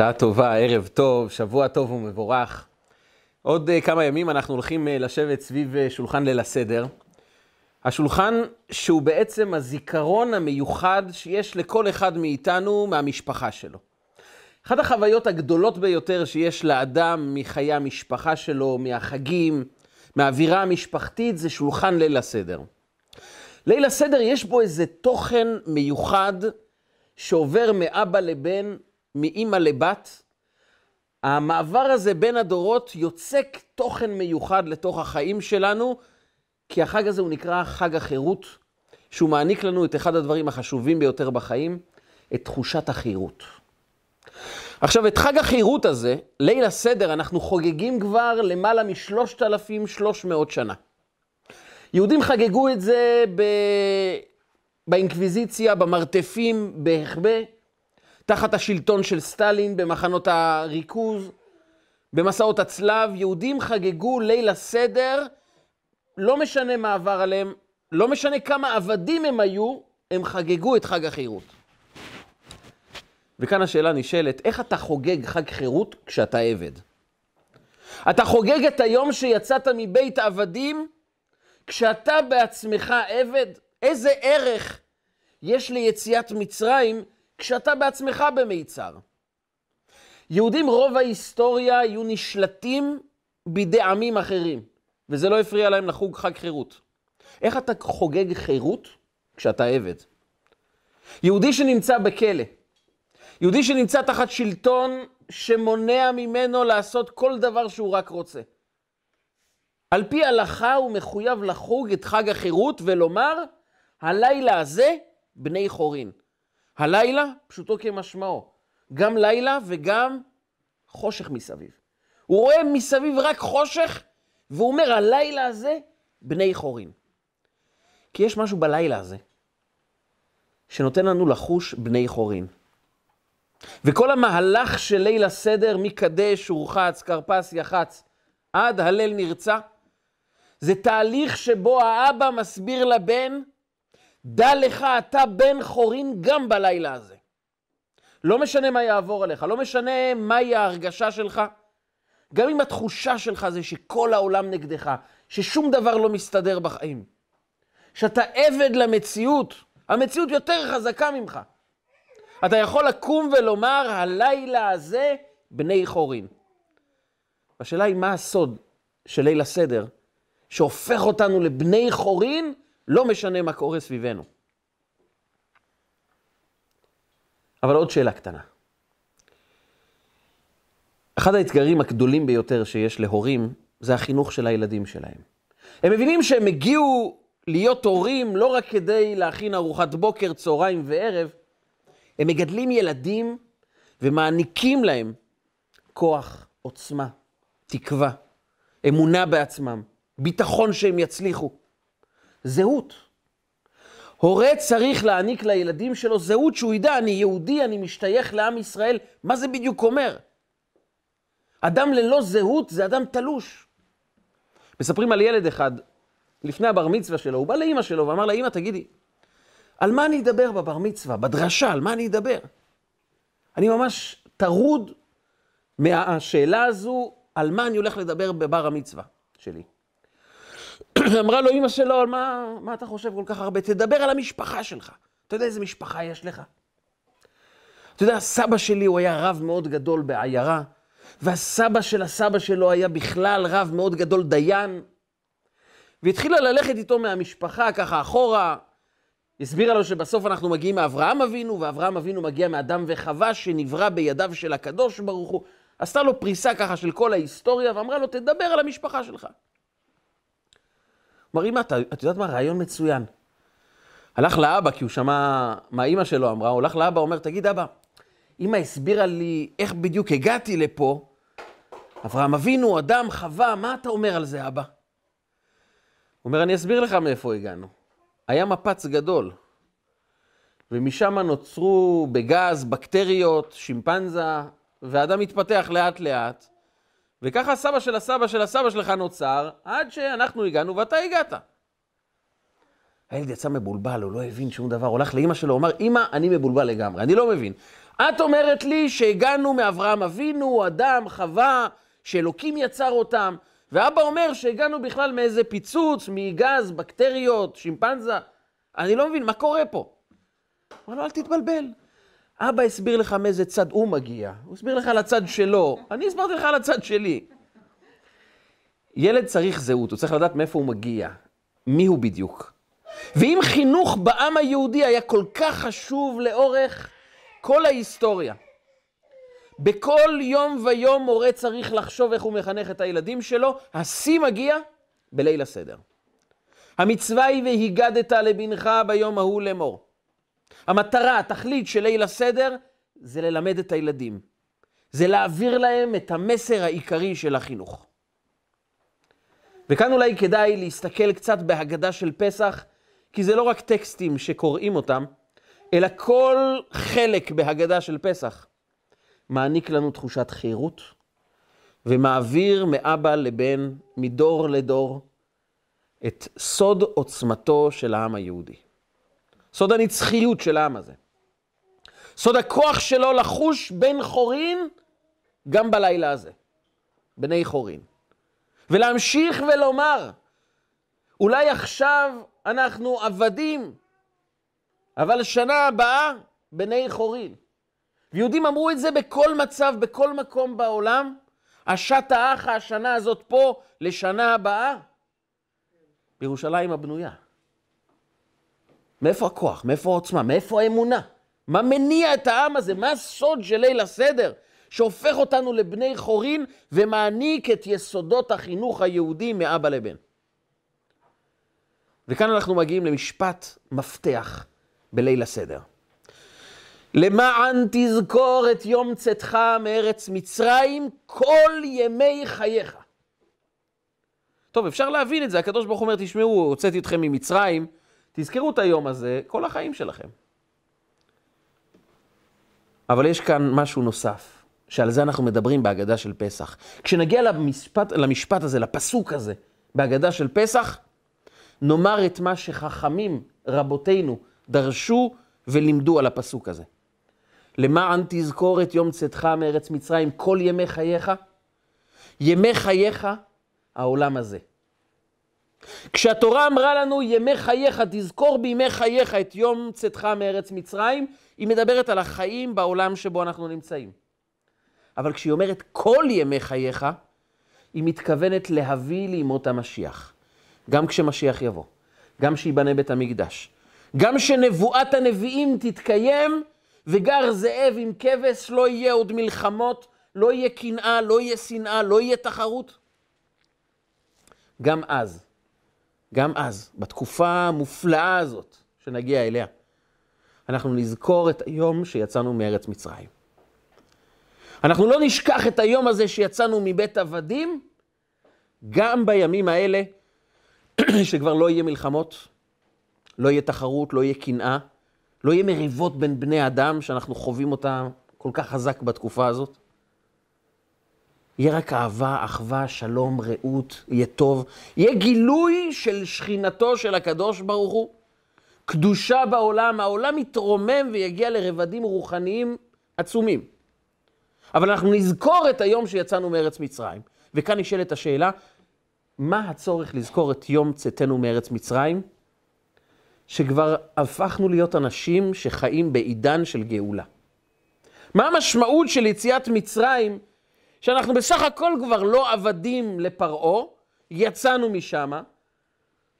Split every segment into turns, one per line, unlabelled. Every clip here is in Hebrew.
שעה טובה, ערב טוב, שבוע טוב ומבורך. עוד uh, כמה ימים אנחנו הולכים uh, לשבת סביב uh, שולחן ליל הסדר. השולחן שהוא בעצם הזיכרון המיוחד שיש לכל אחד מאיתנו מהמשפחה שלו. אחת החוויות הגדולות ביותר שיש לאדם מחיי המשפחה שלו, מהחגים, מהאווירה המשפחתית, זה שולחן ליל הסדר. ליל הסדר יש בו איזה תוכן מיוחד שעובר מאבא לבן, מאימא לבת. המעבר הזה בין הדורות יוצק תוכן מיוחד לתוך החיים שלנו, כי החג הזה הוא נקרא חג החירות, שהוא מעניק לנו את אחד הדברים החשובים ביותר בחיים, את תחושת החירות. עכשיו, את חג החירות הזה, ליל הסדר, אנחנו חוגגים כבר למעלה מ-3,300 שנה. יהודים חגגו את זה ב... באינקוויזיציה, במרתפים, בהחבא, תחת השלטון של סטלין, במחנות הריכוז, במסעות הצלב. יהודים חגגו ליל הסדר, לא משנה מה עבר עליהם, לא משנה כמה עבדים הם היו, הם חגגו את חג החירות. וכאן השאלה נשאלת, איך אתה חוגג חג חירות כשאתה עבד? אתה חוגג את היום שיצאת מבית עבדים כשאתה בעצמך עבד? איזה ערך יש ליציאת מצרים כשאתה בעצמך במיצר? יהודים רוב ההיסטוריה היו נשלטים בידי עמים אחרים, וזה לא הפריע להם לחוג חג חירות. איך אתה חוגג חירות כשאתה עבד? יהודי שנמצא בכלא, יהודי שנמצא תחת שלטון שמונע ממנו לעשות כל דבר שהוא רק רוצה. על פי הלכה הוא מחויב לחוג את חג החירות ולומר, הלילה הזה בני חורין. הלילה, פשוטו כמשמעו, גם לילה וגם חושך מסביב. הוא רואה מסביב רק חושך, והוא אומר, הלילה הזה בני חורין. כי יש משהו בלילה הזה שנותן לנו לחוש בני חורין. וכל המהלך של ליל הסדר, מקדש, הורחץ, כרפס, יחץ, עד הלל נרצע, זה תהליך שבו האבא מסביר לבן, דע לך, אתה בן חורין גם בלילה הזה. לא משנה מה יעבור עליך, לא משנה מהי ההרגשה שלך, גם אם התחושה שלך זה שכל העולם נגדך, ששום דבר לא מסתדר בחיים, שאתה עבד למציאות, המציאות יותר חזקה ממך. אתה יכול לקום ולומר, הלילה הזה בני חורין. השאלה היא, מה הסוד של ליל הסדר, שהופך אותנו לבני חורין, לא משנה מה קורה סביבנו. אבל עוד שאלה קטנה. אחד האתגרים הגדולים ביותר שיש להורים, זה החינוך של הילדים שלהם. הם מבינים שהם הגיעו להיות הורים לא רק כדי להכין ארוחת בוקר, צהריים וערב, הם מגדלים ילדים ומעניקים להם כוח, עוצמה, תקווה, אמונה בעצמם, ביטחון שהם יצליחו. זהות. הורה צריך להעניק לילדים שלו זהות שהוא ידע, אני יהודי, אני משתייך לעם ישראל. מה זה בדיוק אומר? אדם ללא זהות זה אדם תלוש. מספרים על ילד אחד, לפני הבר מצווה שלו, הוא בא לאימא שלו ואמר לה, אימא, תגידי, על מה אני אדבר בבר מצווה, בדרשה, על מה אני אדבר? אני ממש טרוד מהשאלה הזו, על מה אני הולך לדבר בבר המצווה שלי. אמרה לו אמא שלו, מה, מה אתה חושב כל כך הרבה? תדבר על המשפחה שלך. אתה יודע איזה משפחה יש לך? אתה יודע, סבא שלי הוא היה רב מאוד גדול בעיירה, והסבא של הסבא שלו היה בכלל רב מאוד גדול, דיין. והתחילה ללכת איתו מהמשפחה ככה אחורה, הסבירה לו שבסוף אנחנו מגיעים מאברהם אבינו, ואברהם אבינו מגיע מאדם וחווה שנברא בידיו של הקדוש ברוך הוא. עשתה לו פריסה ככה של כל ההיסטוריה, ואמרה לו, תדבר על המשפחה שלך. אמר, אמא, את יודעת מה? רעיון מצוין. הלך לאבא, כי הוא שמע מה אימא שלו אמרה, הוא הלך לאבא, אומר, תגיד, אבא, אמא הסבירה לי איך בדיוק הגעתי לפה, אברהם אבינו, אדם, חווה, מה אתה אומר על זה, אבא? הוא אומר, אני אסביר לך מאיפה הגענו. היה מפץ גדול, ומשם נוצרו בגז בקטריות, שימפנזה, והאדם התפתח לאט-לאט, וככה הסבא של הסבא של הסבא שלך נוצר, עד שאנחנו הגענו ואתה הגעת. הילד יצא מבולבל, הוא לא הבין שום דבר, הוא הלך לאימא שלו, אמר, אימא, אני מבולבל לגמרי, אני לא מבין. את אומרת לי שהגענו מאברהם אבינו, אדם, חווה, שאלוקים יצר אותם, ואבא אומר שהגענו בכלל מאיזה פיצוץ, מגז, בקטריות, שימפנזה. אני לא מבין, מה קורה פה? אמר לו, אל תתבלבל. אבא הסביר לך מאיזה צד הוא מגיע, הוא הסביר לך על הצד שלו, אני הסברתי לך על הצד שלי. ילד צריך זהות, הוא צריך לדעת מאיפה הוא מגיע, מי הוא בדיוק. ואם חינוך בעם היהודי היה כל כך חשוב לאורך כל ההיסטוריה, בכל יום ויום מורה צריך לחשוב איך הוא מחנך את הילדים שלו, השיא מגיע בליל הסדר. המצווה היא והיגדת לבנך ביום ההוא לאמור. המטרה, התכלית של ליל הסדר, זה ללמד את הילדים. זה להעביר להם את המסר העיקרי של החינוך. וכאן אולי כדאי להסתכל קצת בהגדה של פסח, כי זה לא רק טקסטים שקוראים אותם, אלא כל חלק בהגדה של פסח מעניק לנו תחושת חירות, ומעביר מאבא לבן, מדור לדור, את סוד עוצמתו של העם היהודי. סוד הנצחיות של העם הזה. סוד הכוח שלו לחוש בן חורין גם בלילה הזה, בני חורין. ולהמשיך ולומר, אולי עכשיו אנחנו עבדים, אבל שנה הבאה בני חורין. ויהודים אמרו את זה בכל מצב, בכל מקום בעולם. השת האחה השנה הזאת פה לשנה הבאה, בירושלים הבנויה. מאיפה הכוח? מאיפה העוצמה? מאיפה האמונה? מה מניע את העם הזה? מה הסוד של ליל הסדר שהופך אותנו לבני חורין ומעניק את יסודות החינוך היהודי מאבא לבן? וכאן אנחנו מגיעים למשפט מפתח בליל הסדר. למען תזכור את יום צאתך מארץ מצרים כל ימי חייך. טוב, אפשר להבין את זה, הקדוש ברוך הוא אומר, תשמעו, הוצאתי אתכם ממצרים, תזכרו את היום הזה כל החיים שלכם. אבל יש כאן משהו נוסף, שעל זה אנחנו מדברים בהגדה של פסח. כשנגיע למשפט, למשפט הזה, לפסוק הזה, בהגדה של פסח, נאמר את מה שחכמים רבותינו דרשו ולימדו על הפסוק הזה. למען תזכור את יום צאתך מארץ מצרים כל ימי חייך, ימי חייך העולם הזה. כשהתורה אמרה לנו ימי חייך, תזכור בימי חייך את יום צאתך מארץ מצרים, היא מדברת על החיים בעולם שבו אנחנו נמצאים. אבל כשהיא אומרת כל ימי חייך, היא מתכוונת להביא לימות המשיח. גם כשמשיח יבוא, גם שיבנה בית המקדש, גם שנבואת הנביאים תתקיים, וגר זאב עם כבש, לא יהיה עוד מלחמות, לא יהיה קנאה, לא יהיה שנאה, לא יהיה תחרות. גם אז, גם אז, בתקופה המופלאה הזאת שנגיע אליה, אנחנו נזכור את היום שיצאנו מארץ מצרים. אנחנו לא נשכח את היום הזה שיצאנו מבית עבדים, גם בימים האלה, שכבר לא יהיה מלחמות, לא יהיה תחרות, לא יהיה קנאה, לא יהיה מריבות בין בני אדם שאנחנו חווים אותה כל כך חזק בתקופה הזאת. יהיה רק אהבה, אחווה, שלום, רעות, יהיה טוב. יהיה גילוי של שכינתו של הקדוש ברוך הוא. קדושה בעולם, העולם יתרומם ויגיע לרבדים רוחניים עצומים. אבל אנחנו נזכור את היום שיצאנו מארץ מצרים. וכאן נשאלת השאלה, מה הצורך לזכור את יום צאתנו מארץ מצרים? שכבר הפכנו להיות אנשים שחיים בעידן של גאולה. מה המשמעות של יציאת מצרים, שאנחנו בסך הכל כבר לא עבדים לפרעה, יצאנו משם,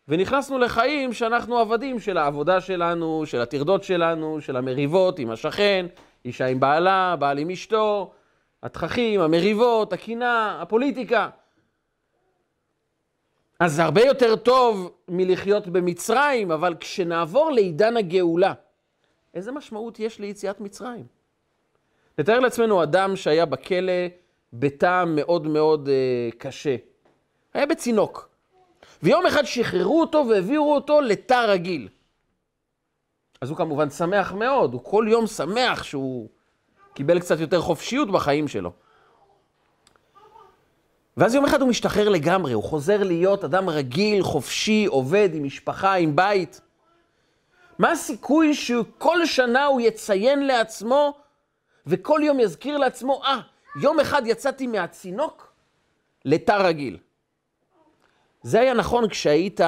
ונכנסנו לחיים שאנחנו עבדים של העבודה שלנו, של הטרדות שלנו, של המריבות עם השכן, אישה עם בעלה, בעל עם אשתו, התככים, המריבות, הקנאה, הפוליטיקה. אז זה הרבה יותר טוב מלחיות במצרים, אבל כשנעבור לעידן הגאולה, איזה משמעות יש ליציאת מצרים? נתאר לעצמנו אדם שהיה בכלא בטעם מאוד מאוד uh, קשה. היה בצינוק. ויום אחד שחררו אותו והעבירו אותו לתא רגיל. אז הוא כמובן שמח מאוד, הוא כל יום שמח שהוא קיבל קצת יותר חופשיות בחיים שלו. ואז יום אחד הוא משתחרר לגמרי, הוא חוזר להיות אדם רגיל, חופשי, עובד, עם משפחה, עם בית. מה הסיכוי שכל שנה הוא יציין לעצמו וכל יום יזכיר לעצמו, אה, ah, יום אחד יצאתי מהצינוק לתא רגיל. זה היה נכון כשהיית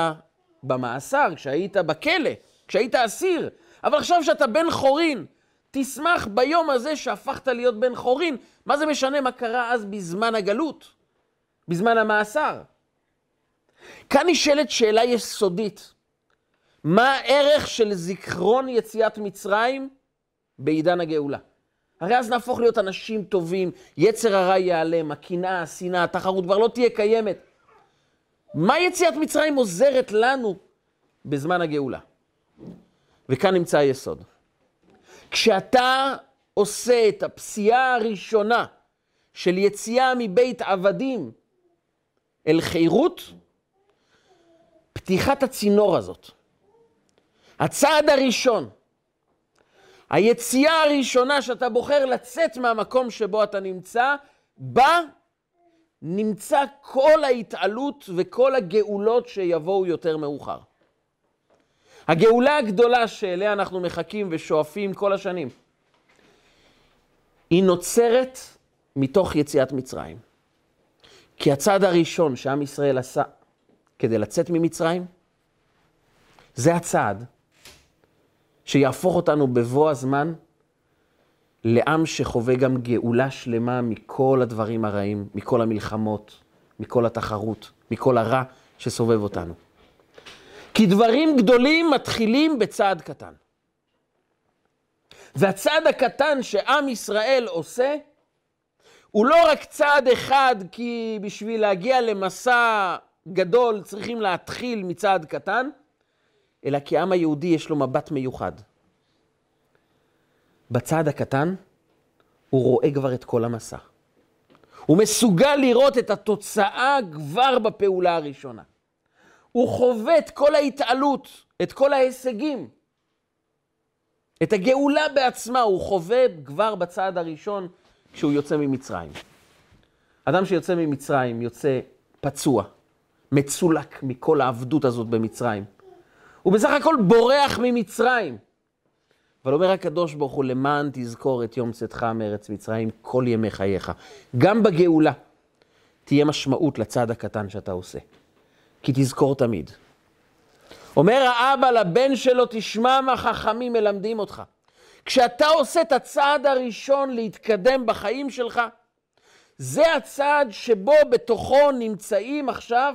במאסר, כשהיית בכלא, כשהיית אסיר, אבל עכשיו שאתה בן חורין, תשמח ביום הזה שהפכת להיות בן חורין. מה זה משנה מה קרה אז בזמן הגלות, בזמן המאסר? כאן נשאלת שאלה יסודית. מה הערך של זיכרון יציאת מצרים בעידן הגאולה? הרי אז נהפוך להיות אנשים טובים, יצר הרע ייעלם, הקנאה, השנאה, התחרות כבר לא תהיה קיימת. מה יציאת מצרים עוזרת לנו בזמן הגאולה? וכאן נמצא היסוד. כשאתה עושה את הפסיעה הראשונה של יציאה מבית עבדים אל חירות, פתיחת הצינור הזאת, הצעד הראשון, היציאה הראשונה שאתה בוחר לצאת מהמקום שבו אתה נמצא, בה נמצא כל ההתעלות וכל הגאולות שיבואו יותר מאוחר. הגאולה הגדולה שאליה אנחנו מחכים ושואפים כל השנים, היא נוצרת מתוך יציאת מצרים. כי הצעד הראשון שעם ישראל עשה כדי לצאת ממצרים, זה הצעד שיהפוך אותנו בבוא הזמן לעם שחווה גם גאולה שלמה מכל הדברים הרעים, מכל המלחמות, מכל התחרות, מכל הרע שסובב אותנו. כי דברים גדולים מתחילים בצעד קטן. והצעד הקטן שעם ישראל עושה, הוא לא רק צעד אחד, כי בשביל להגיע למסע גדול צריכים להתחיל מצעד קטן, אלא כי העם היהודי יש לו מבט מיוחד. בצעד הקטן הוא רואה כבר את כל המסע. הוא מסוגל לראות את התוצאה כבר בפעולה הראשונה. הוא חווה את כל ההתעלות, את כל ההישגים. את הגאולה בעצמה הוא חווה כבר בצעד הראשון כשהוא יוצא ממצרים. אדם שיוצא ממצרים יוצא פצוע, מצולק מכל העבדות הזאת במצרים. הוא בסך הכל בורח ממצרים. אבל אומר הקדוש ברוך הוא, למען תזכור את יום צאתך מארץ מצרים כל ימי חייך. גם בגאולה תהיה משמעות לצעד הקטן שאתה עושה. כי תזכור תמיד. אומר האבא לבן שלו, תשמע מה חכמים מלמדים אותך. כשאתה עושה את הצעד הראשון להתקדם בחיים שלך, זה הצעד שבו בתוכו נמצאים עכשיו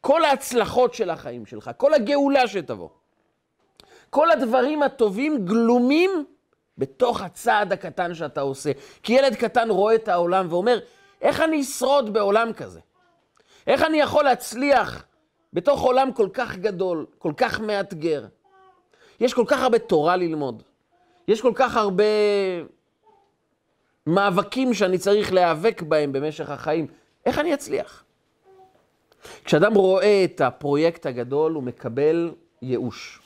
כל ההצלחות של החיים שלך, כל הגאולה שתבוא. כל הדברים הטובים גלומים בתוך הצעד הקטן שאתה עושה. כי ילד קטן רואה את העולם ואומר, איך אני אשרוד בעולם כזה? איך אני יכול להצליח בתוך עולם כל כך גדול, כל כך מאתגר? יש כל כך הרבה תורה ללמוד. יש כל כך הרבה מאבקים שאני צריך להיאבק בהם במשך החיים. איך אני אצליח? כשאדם רואה את הפרויקט הגדול, הוא מקבל ייאוש.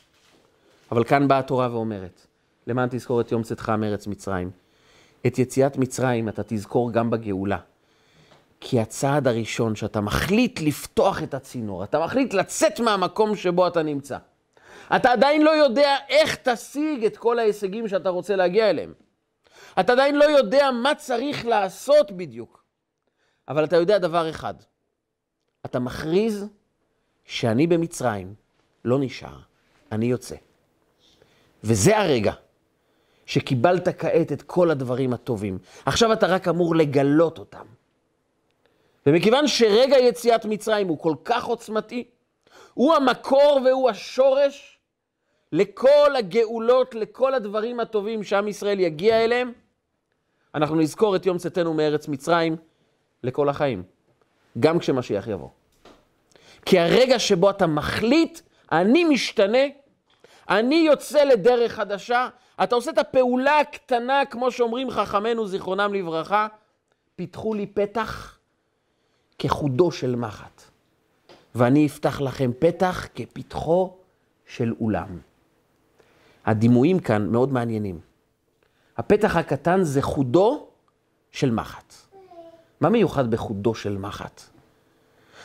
אבל כאן באה התורה ואומרת, למען תזכור את יום צאתך מארץ מצרים. את יציאת מצרים אתה תזכור גם בגאולה. כי הצעד הראשון שאתה מחליט לפתוח את הצינור, אתה מחליט לצאת מהמקום שבו אתה נמצא. אתה עדיין לא יודע איך תשיג את כל ההישגים שאתה רוצה להגיע אליהם. אתה עדיין לא יודע מה צריך לעשות בדיוק. אבל אתה יודע דבר אחד, אתה מכריז שאני במצרים לא נשאר, אני יוצא. וזה הרגע שקיבלת כעת את כל הדברים הטובים. עכשיו אתה רק אמור לגלות אותם. ומכיוון שרגע יציאת מצרים הוא כל כך עוצמתי, הוא המקור והוא השורש לכל הגאולות, לכל הדברים הטובים שעם ישראל יגיע אליהם, אנחנו נזכור את יום צאתנו מארץ מצרים לכל החיים, גם כשמשיח יבוא. כי הרגע שבו אתה מחליט, אני משתנה, אני יוצא לדרך חדשה, אתה עושה את הפעולה הקטנה, כמו שאומרים חכמינו, זיכרונם לברכה, פיתחו לי פתח כחודו של מחט, ואני אפתח לכם פתח כפתחו של אולם. הדימויים כאן מאוד מעניינים. הפתח הקטן זה חודו של מחט. מה מיוחד בחודו של מחט?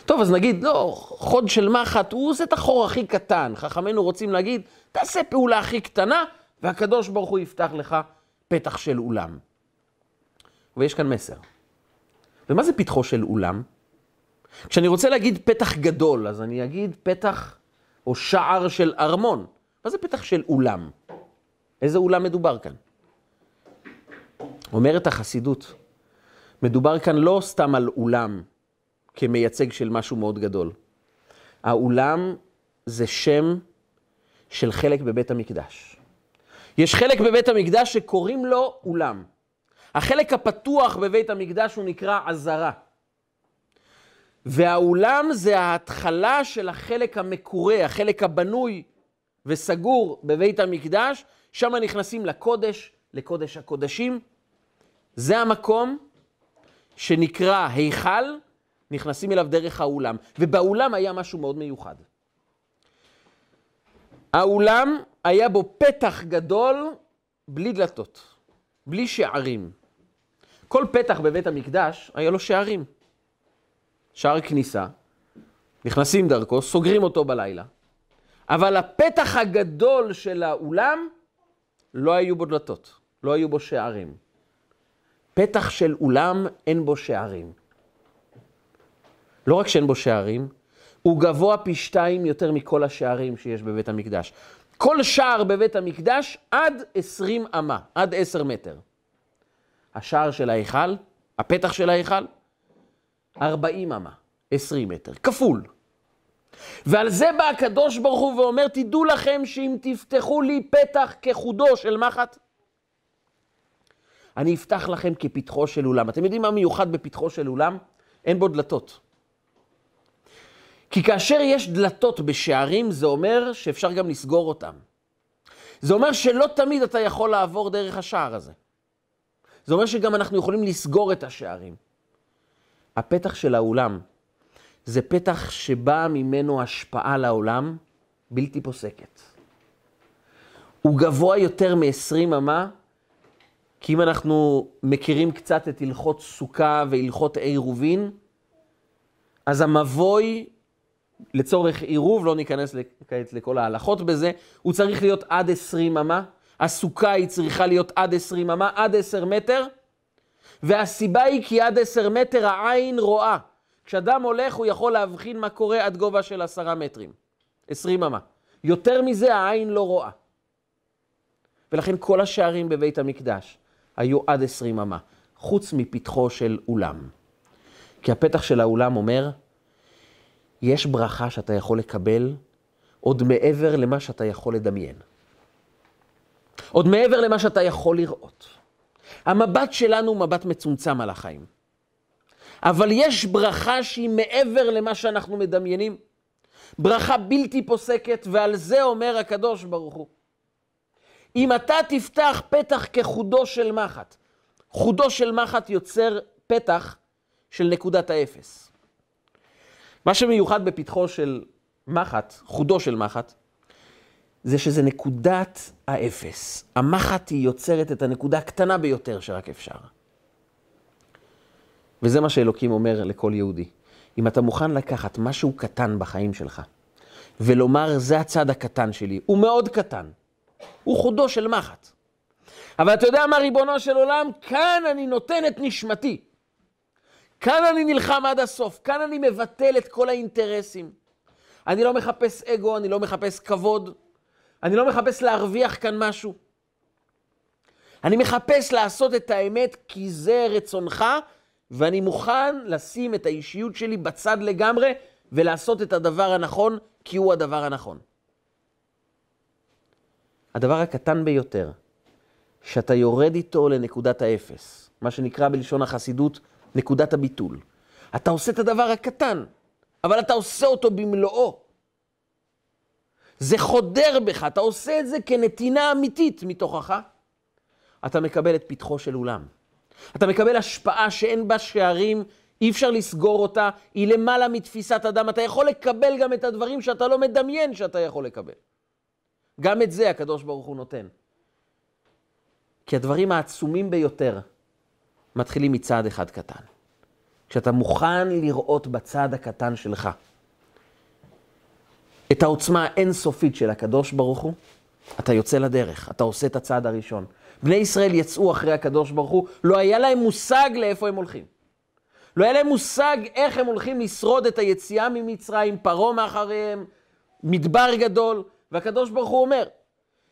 טוב, אז נגיד, לא, חוד של מחט, הוא עושה את החור הכי קטן. חכמינו רוצים להגיד, תעשה פעולה הכי קטנה, והקדוש ברוך הוא יפתח לך פתח של אולם. ויש כאן מסר. ומה זה פתחו של אולם? כשאני רוצה להגיד פתח גדול, אז אני אגיד פתח או שער של ארמון. מה זה פתח של אולם? איזה אולם מדובר כאן? אומרת החסידות, מדובר כאן לא סתם על אולם כמייצג של משהו מאוד גדול. האולם זה שם של חלק בבית המקדש. יש חלק בבית המקדש שקוראים לו אולם. החלק הפתוח בבית המקדש הוא נקרא עזרה. והאולם זה ההתחלה של החלק המקורה, החלק הבנוי וסגור בבית המקדש, שם נכנסים לקודש, לקודש הקודשים. זה המקום שנקרא היכל, נכנסים אליו דרך האולם. ובאולם היה משהו מאוד מיוחד. האולם היה בו פתח גדול בלי דלתות, בלי שערים. כל פתח בבית המקדש היה לו שערים. שער כניסה, נכנסים דרכו, סוגרים אותו בלילה. אבל הפתח הגדול של האולם, לא היו בו דלתות, לא היו בו שערים. פתח של אולם, אין בו שערים. לא רק שאין בו שערים, הוא גבוה פי שתיים יותר מכל השערים שיש בבית המקדש. כל שער בבית המקדש עד עשרים אמה, עד עשר מטר. השער של ההיכל, הפתח של ההיכל, ארבעים אמה, עשרים מטר, כפול. ועל זה בא הקדוש ברוך הוא ואומר, תדעו לכם שאם תפתחו לי פתח כחודו של מחט, אני אפתח לכם כפתחו של אולם. אתם יודעים מה מיוחד בפתחו של אולם? אין בו דלתות. כי כאשר יש דלתות בשערים, זה אומר שאפשר גם לסגור אותם. זה אומר שלא תמיד אתה יכול לעבור דרך השער הזה. זה אומר שגם אנחנו יכולים לסגור את השערים. הפתח של האולם זה פתח שבאה ממנו השפעה לעולם בלתי פוסקת. הוא גבוה יותר מ-20 אמה, כי אם אנחנו מכירים קצת את הלכות סוכה והלכות עירובין, אז המבוי לצורך עירוב, לא ניכנס כעת לכל ההלכות בזה, הוא צריך להיות עד 20 אמה, הסוכה היא צריכה להיות עד 20 אמה, עד 10 מטר, והסיבה היא כי עד 10 מטר העין רואה. כשאדם הולך הוא יכול להבחין מה קורה עד גובה של 10 מטרים, 20 אמה. יותר מזה העין לא רואה. ולכן כל השערים בבית המקדש היו עד 20 אמה, חוץ מפתחו של אולם. כי הפתח של האולם אומר, יש ברכה שאתה יכול לקבל עוד מעבר למה שאתה יכול לדמיין. עוד מעבר למה שאתה יכול לראות. המבט שלנו הוא מבט מצומצם על החיים. אבל יש ברכה שהיא מעבר למה שאנחנו מדמיינים. ברכה בלתי פוסקת, ועל זה אומר הקדוש ברוך הוא. אם אתה תפתח פתח כחודו של מחט, חודו של מחט יוצר פתח של נקודת האפס. מה שמיוחד בפתחו של מחט, חודו של מחט, זה שזה נקודת האפס. המחט היא יוצרת את הנקודה הקטנה ביותר שרק אפשר. וזה מה שאלוקים אומר לכל יהודי. אם אתה מוכן לקחת משהו קטן בחיים שלך, ולומר, זה הצד הקטן שלי, הוא מאוד קטן, הוא חודו של מחט. אבל אתה יודע מה, ריבונו של עולם? כאן אני נותן את נשמתי. כאן אני נלחם עד הסוף, כאן אני מבטל את כל האינטרסים. אני לא מחפש אגו, אני לא מחפש כבוד, אני לא מחפש להרוויח כאן משהו. אני מחפש לעשות את האמת כי זה רצונך, ואני מוכן לשים את האישיות שלי בצד לגמרי ולעשות את הדבר הנכון, כי הוא הדבר הנכון. הדבר הקטן ביותר, שאתה יורד איתו לנקודת האפס, מה שנקרא בלשון החסידות נקודת הביטול. אתה עושה את הדבר הקטן, אבל אתה עושה אותו במלואו. זה חודר בך, אתה עושה את זה כנתינה אמיתית מתוכך. אתה מקבל את פתחו של אולם. אתה מקבל השפעה שאין בה שערים, אי אפשר לסגור אותה, היא למעלה מתפיסת אדם. אתה יכול לקבל גם את הדברים שאתה לא מדמיין שאתה יכול לקבל. גם את זה הקדוש ברוך הוא נותן. כי הדברים העצומים ביותר מתחילים מצעד אחד קטן. כשאתה מוכן לראות בצעד הקטן שלך את העוצמה האינסופית של הקדוש ברוך הוא, אתה יוצא לדרך, אתה עושה את הצעד הראשון. בני ישראל יצאו אחרי הקדוש ברוך הוא, לא היה להם מושג לאיפה הם הולכים. לא היה להם מושג איך הם הולכים לשרוד את היציאה ממצרים, פרעה מאחריהם, מדבר גדול, והקדוש ברוך הוא אומר,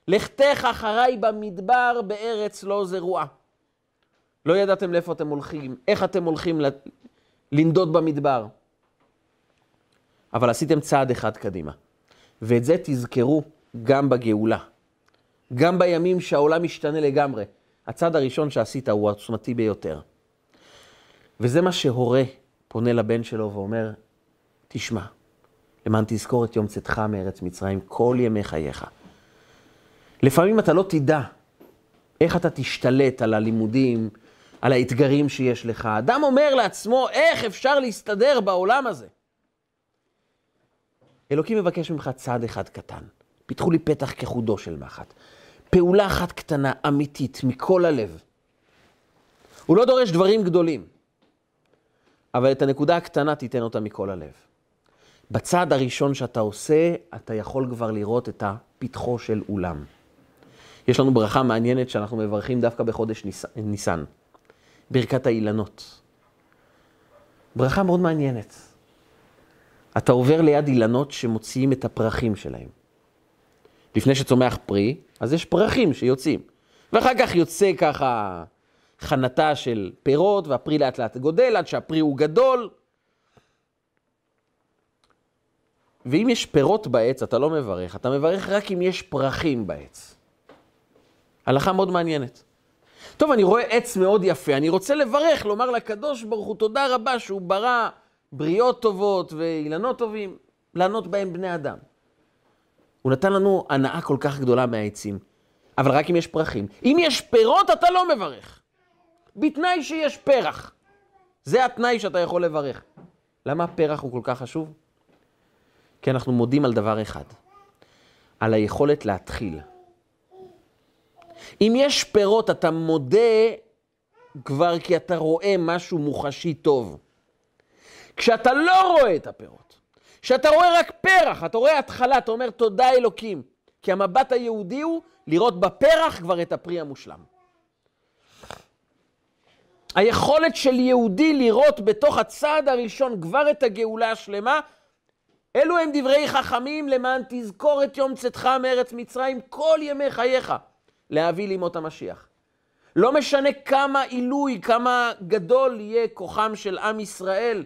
לכתך אחריי במדבר בארץ לא זרועה. לא ידעתם לאיפה אתם הולכים, איך אתם הולכים לנדוד במדבר. אבל עשיתם צעד אחד קדימה. ואת זה תזכרו גם בגאולה. גם בימים שהעולם משתנה לגמרי. הצעד הראשון שעשית הוא העצמתי ביותר. וזה מה שהורה פונה לבן שלו ואומר, תשמע, למען תזכור את יום צאתך מארץ מצרים כל ימי חייך. לפעמים אתה לא תדע איך אתה תשתלט על הלימודים, על האתגרים שיש לך. אדם אומר לעצמו, איך אפשר להסתדר בעולם הזה? אלוקים מבקש ממך צעד אחד קטן. פיתחו לי פתח כחודו של מחט. פעולה אחת קטנה, אמיתית, מכל הלב. הוא לא דורש דברים גדולים, אבל את הנקודה הקטנה תיתן אותה מכל הלב. בצעד הראשון שאתה עושה, אתה יכול כבר לראות את הפתחו של אולם. יש לנו ברכה מעניינת שאנחנו מברכים דווקא בחודש ניס... ניסן, ברכת האילנות. ברכה מאוד מעניינת. אתה עובר ליד אילנות שמוציאים את הפרחים שלהם. לפני שצומח פרי, אז יש פרחים שיוצאים. ואחר כך יוצא ככה חנתה של פירות, והפרי לאט לאט גודל עד שהפרי הוא גדול. ואם יש פירות בעץ, אתה לא מברך, אתה מברך רק אם יש פרחים בעץ. הלכה מאוד מעניינת. טוב, אני רואה עץ מאוד יפה, אני רוצה לברך, לומר לקדוש ברוך הוא תודה רבה שהוא ברא בריאות טובות ואילנות טובים, לענות בהם בני אדם. הוא נתן לנו הנאה כל כך גדולה מהעצים, אבל רק אם יש פרחים. אם יש פירות, אתה לא מברך. בתנאי שיש פרח. זה התנאי שאתה יכול לברך. למה הפרח הוא כל כך חשוב? כי אנחנו מודים על דבר אחד, על היכולת להתחיל. אם יש פירות, אתה מודה כבר כי אתה רואה משהו מוחשי טוב. כשאתה לא רואה את הפירות, כשאתה רואה רק פרח, אתה רואה התחלה, אתה אומר תודה אלוקים. כי המבט היהודי הוא לראות בפרח כבר את הפרי המושלם. היכולת של יהודי לראות בתוך הצעד הראשון כבר את הגאולה השלמה, אלו הם דברי חכמים למען תזכור את יום צאתך מארץ מצרים כל ימי חייך, להביא לימות המשיח. לא משנה כמה עילוי, כמה גדול יהיה כוחם של עם ישראל,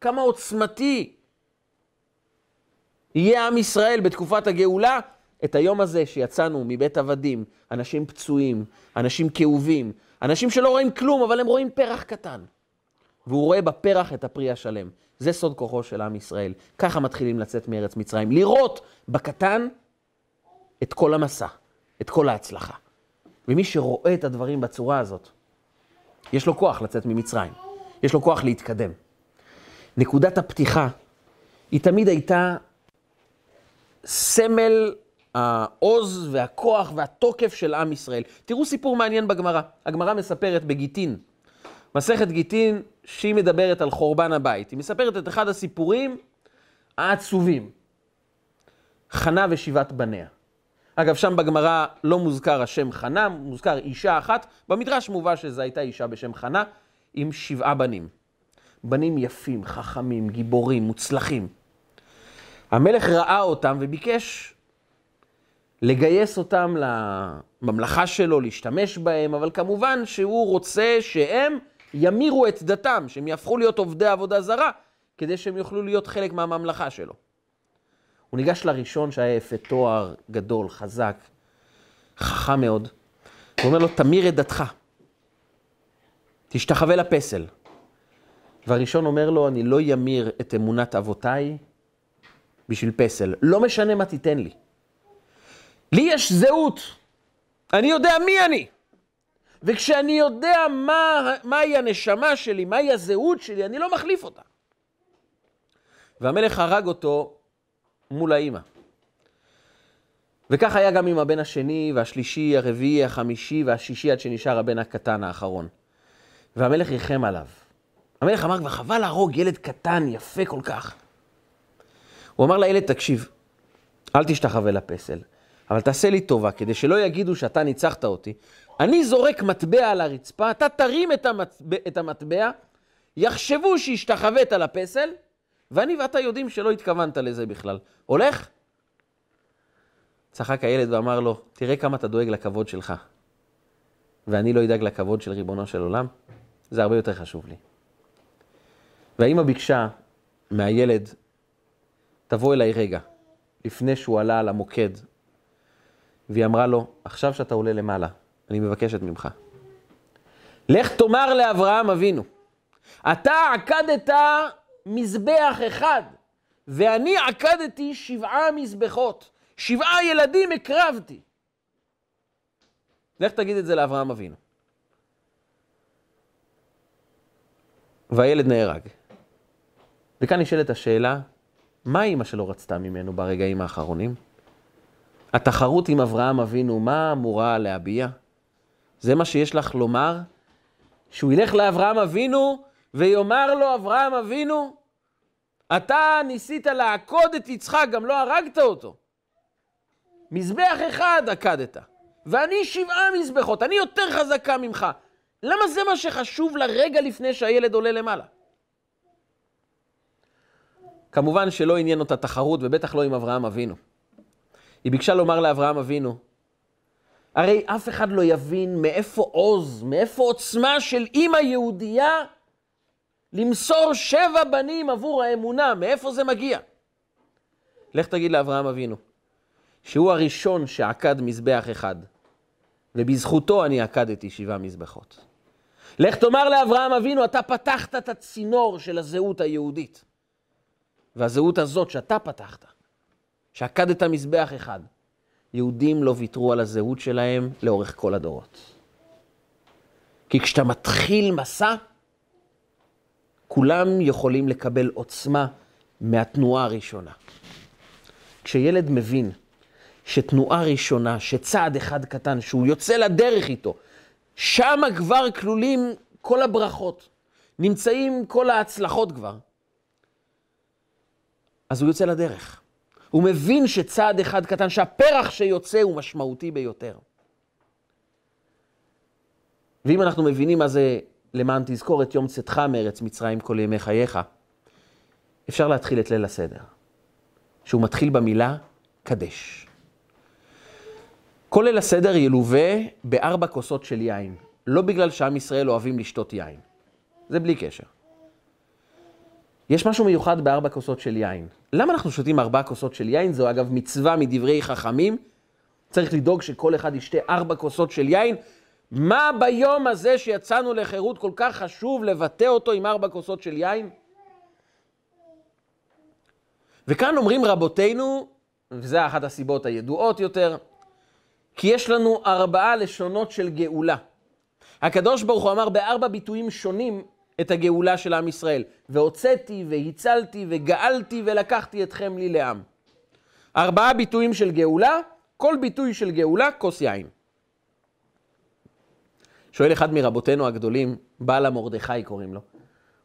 כמה עוצמתי יהיה עם ישראל בתקופת הגאולה, את היום הזה שיצאנו מבית עבדים, אנשים פצועים, אנשים כאובים, אנשים שלא רואים כלום, אבל הם רואים פרח קטן. והוא רואה בפרח את הפרי השלם. זה סוד כוחו של עם ישראל. ככה מתחילים לצאת מארץ מצרים. לראות בקטן את כל המסע, את כל ההצלחה. ומי שרואה את הדברים בצורה הזאת, יש לו כוח לצאת ממצרים. יש לו כוח להתקדם. נקודת הפתיחה היא תמיד הייתה סמל העוז והכוח והתוקף של עם ישראל. תראו סיפור מעניין בגמרא. הגמרא מספרת בגיטין, מסכת גיטין, שהיא מדברת על חורבן הבית. היא מספרת את אחד הסיפורים העצובים. חנה ושבעת בניה. אגב, שם בגמרא לא מוזכר השם חנה, מוזכר אישה אחת. במדרש מובא שזו הייתה אישה בשם חנה, עם שבעה בנים. בנים יפים, חכמים, גיבורים, מוצלחים. המלך ראה אותם וביקש לגייס אותם לממלכה שלו, להשתמש בהם, אבל כמובן שהוא רוצה שהם ימירו את דתם, שהם יהפכו להיות עובדי עבודה זרה, כדי שהם יוכלו להיות חלק מהממלכה שלו. הוא ניגש לראשון שהיה יפה תואר, גדול, חזק, חכם מאוד. הוא אומר לו, תמיר את דתך, תשתחווה לפסל. והראשון אומר לו, אני לא ימיר את אמונת אבותיי בשביל פסל. לא משנה מה תיתן לי. לי יש זהות. אני יודע מי אני. וכשאני יודע מה, מהי הנשמה שלי, מהי הזהות שלי, אני לא מחליף אותה. והמלך הרג אותו מול האימא. וכך היה גם עם הבן השני, והשלישי, הרביעי, החמישי, והשישי, עד שנשאר הבן הקטן האחרון. והמלך ריחם עליו. המלך אמר כבר, חבל להרוג ילד קטן, יפה כל כך. הוא אמר לילד, תקשיב, אל תשתחווה לפסל, אבל תעשה לי טובה, כדי שלא יגידו שאתה ניצחת אותי, אני זורק מטבע על הרצפה, אתה תרים את, המטבע, את המטבע, יחשבו שהשתחווית לפסל, ואני ואתה יודעים שלא התכוונת לזה בכלל. הולך? צחק הילד ואמר לו, תראה כמה אתה דואג לכבוד שלך, ואני לא אדאג לכבוד של ריבונו של עולם, זה הרבה יותר חשוב לי. והאימא ביקשה מהילד, תבוא אליי רגע, לפני שהוא עלה על המוקד, והיא אמרה לו, עכשיו שאתה עולה למעלה, אני מבקשת ממך, לך תאמר לאברהם אבינו, אתה עקדת מזבח אחד, ואני עקדתי שבעה מזבחות, שבעה ילדים הקרבתי. לך תגיד את זה לאברהם אבינו. והילד נהרג. וכאן נשאלת השאלה, מה אימא שלו רצתה ממנו ברגעים האחרונים? התחרות עם אברהם אבינו, מה אמורה להביע? זה מה שיש לך לומר? שהוא ילך לאברהם אבינו ויאמר לו, אברהם אבינו, אתה ניסית לעקוד את יצחק, גם לא הרגת אותו. מזבח אחד עקדת, ואני שבעה מזבחות, אני יותר חזקה ממך. למה זה מה שחשוב לרגע לפני שהילד עולה למעלה? כמובן שלא עניין אותה תחרות, ובטח לא עם אברהם אבינו. היא ביקשה לומר לאברהם אבינו, הרי אף אחד לא יבין מאיפה עוז, מאיפה עוצמה של אימא יהודייה למסור שבע בנים עבור האמונה, מאיפה זה מגיע? לך תגיד לאברהם אבינו, שהוא הראשון שעקד מזבח אחד, ובזכותו אני עקדתי שבעה מזבחות. לך תאמר לאברהם אבינו, אתה פתחת את הצינור של הזהות היהודית. והזהות הזאת שאתה פתחת, שעקדת מזבח אחד, יהודים לא ויתרו על הזהות שלהם לאורך כל הדורות. כי כשאתה מתחיל מסע, כולם יכולים לקבל עוצמה מהתנועה הראשונה. כשילד מבין שתנועה ראשונה, שצעד אחד קטן, שהוא יוצא לדרך איתו, שם כבר כלולים כל הברכות, נמצאים כל ההצלחות כבר. אז הוא יוצא לדרך. הוא מבין שצעד אחד קטן, שהפרח שיוצא הוא משמעותי ביותר. ואם אנחנו מבינים מה זה למען תזכור את יום צאתך מארץ מצרים כל ימי חייך, אפשר להתחיל את ליל הסדר, שהוא מתחיל במילה קדש. כל ליל הסדר ילווה בארבע כוסות של יין, לא בגלל שעם ישראל אוהבים לשתות יין, זה בלי קשר. יש משהו מיוחד בארבע כוסות של יין. למה אנחנו שותים ארבע כוסות של יין? זו אגב מצווה מדברי חכמים. צריך לדאוג שכל אחד ישתה ארבע כוסות של יין. מה ביום הזה שיצאנו לחירות כל כך חשוב לבטא אותו עם ארבע כוסות של יין? וכאן אומרים רבותינו, וזו אחת הסיבות הידועות יותר, כי יש לנו ארבעה לשונות של גאולה. הקדוש ברוך הוא אמר בארבע ביטויים שונים את הגאולה של עם ישראל. והוצאתי והצלתי וגאלתי ולקחתי אתכם לי לעם. ארבעה ביטויים של גאולה, כל ביטוי של גאולה, כוס יין. שואל אחד מרבותינו הגדולים, בעל המרדכי קוראים לו.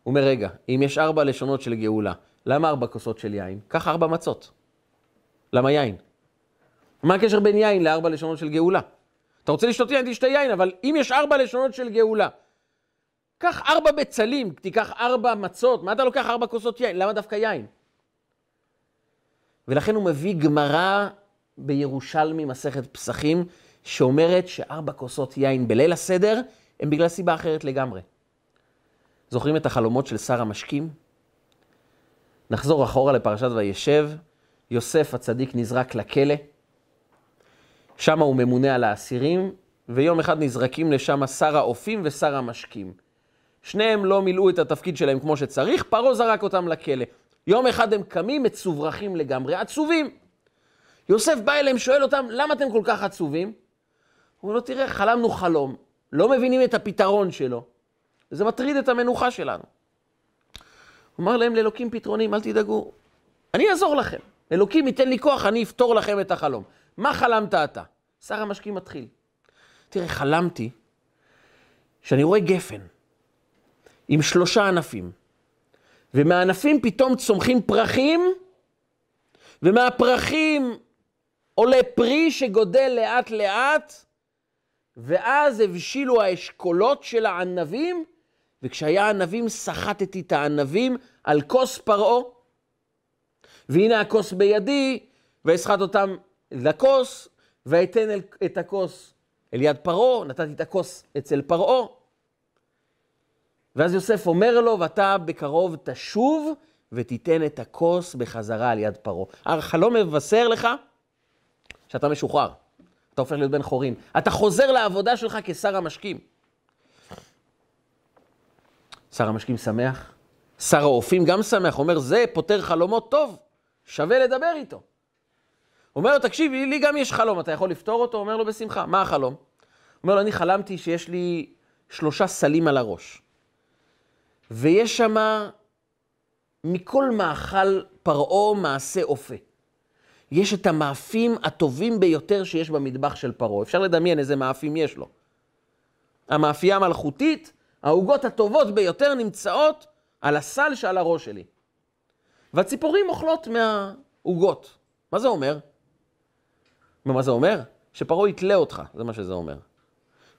הוא אומר, רגע, אם יש ארבע לשונות של גאולה, למה ארבע כוסות של יין? קח ארבע מצות. למה יין? מה הקשר בין יין לארבע לשונות של גאולה? אתה רוצה לשתות יין, תשתה יין, אבל אם יש ארבע לשונות של גאולה, קח ארבע בצלים, תיקח ארבע מצות, מה אתה לוקח ארבע כוסות יין? למה דווקא יין? ולכן הוא מביא גמרא בירושלמי, מסכת פסחים, שאומרת שארבע כוסות יין בליל הסדר הם בגלל סיבה אחרת לגמרי. זוכרים את החלומות של שר המשקים? נחזור אחורה לפרשת וישב, יוסף הצדיק נזרק לכלא, שם הוא ממונה על האסירים, ויום אחד נזרקים לשם שר האופים ושר המשקים. שניהם לא מילאו את התפקיד שלהם כמו שצריך, פרעה זרק אותם לכלא. יום אחד הם קמים מצוברחים לגמרי, עצובים. יוסף בא אליהם, שואל אותם, למה אתם כל כך עצובים? הוא אומר לו, תראה, חלמנו חלום, לא מבינים את הפתרון שלו, וזה מטריד את המנוחה שלנו. הוא אמר להם, לאלוקים פתרונים, אל תדאגו, אני אעזור לכם. אלוקים ייתן לי כוח, אני אפתור לכם את החלום. מה חלמת אתה? שר המשקים מתחיל. תראה, חלמתי שאני רואה גפן. עם שלושה ענפים. ומהענפים פתאום צומחים פרחים, ומהפרחים עולה פרי שגודל לאט לאט, ואז הבשילו האשכולות של הענבים, וכשהיה ענבים סחטתי את הענבים על כוס פרעה. והנה הכוס בידי, ואסחט אותם לכוס, ואתן את הכוס אל יד פרעה, נתתי את הכוס אצל פרעה. ואז יוסף אומר לו, ואתה בקרוב תשוב ותיתן את הכוס בחזרה על יד פרעה. החלום מבשר לך שאתה משוחרר, אתה הופך להיות בן חורין. אתה חוזר לעבודה שלך כשר המשקים. שר המשקים שמח, שר האופים גם שמח, אומר, זה פותר חלומות טוב, שווה לדבר איתו. אומר לו, תקשיב, לי גם יש חלום, אתה יכול לפתור אותו? אומר לו, בשמחה. מה החלום? אומר לו, אני חלמתי שיש לי שלושה סלים על הראש. ויש שם מכל מאכל פרעה מעשה אופה. יש את המאפים הטובים ביותר שיש במטבח של פרעה. אפשר לדמיין איזה מאפים יש לו. המאפייה המלכותית, העוגות הטובות ביותר נמצאות על הסל שעל הראש שלי. והציפורים אוכלות מהעוגות. מה זה אומר? מה זה אומר? שפרעה יתלה אותך, זה מה שזה אומר.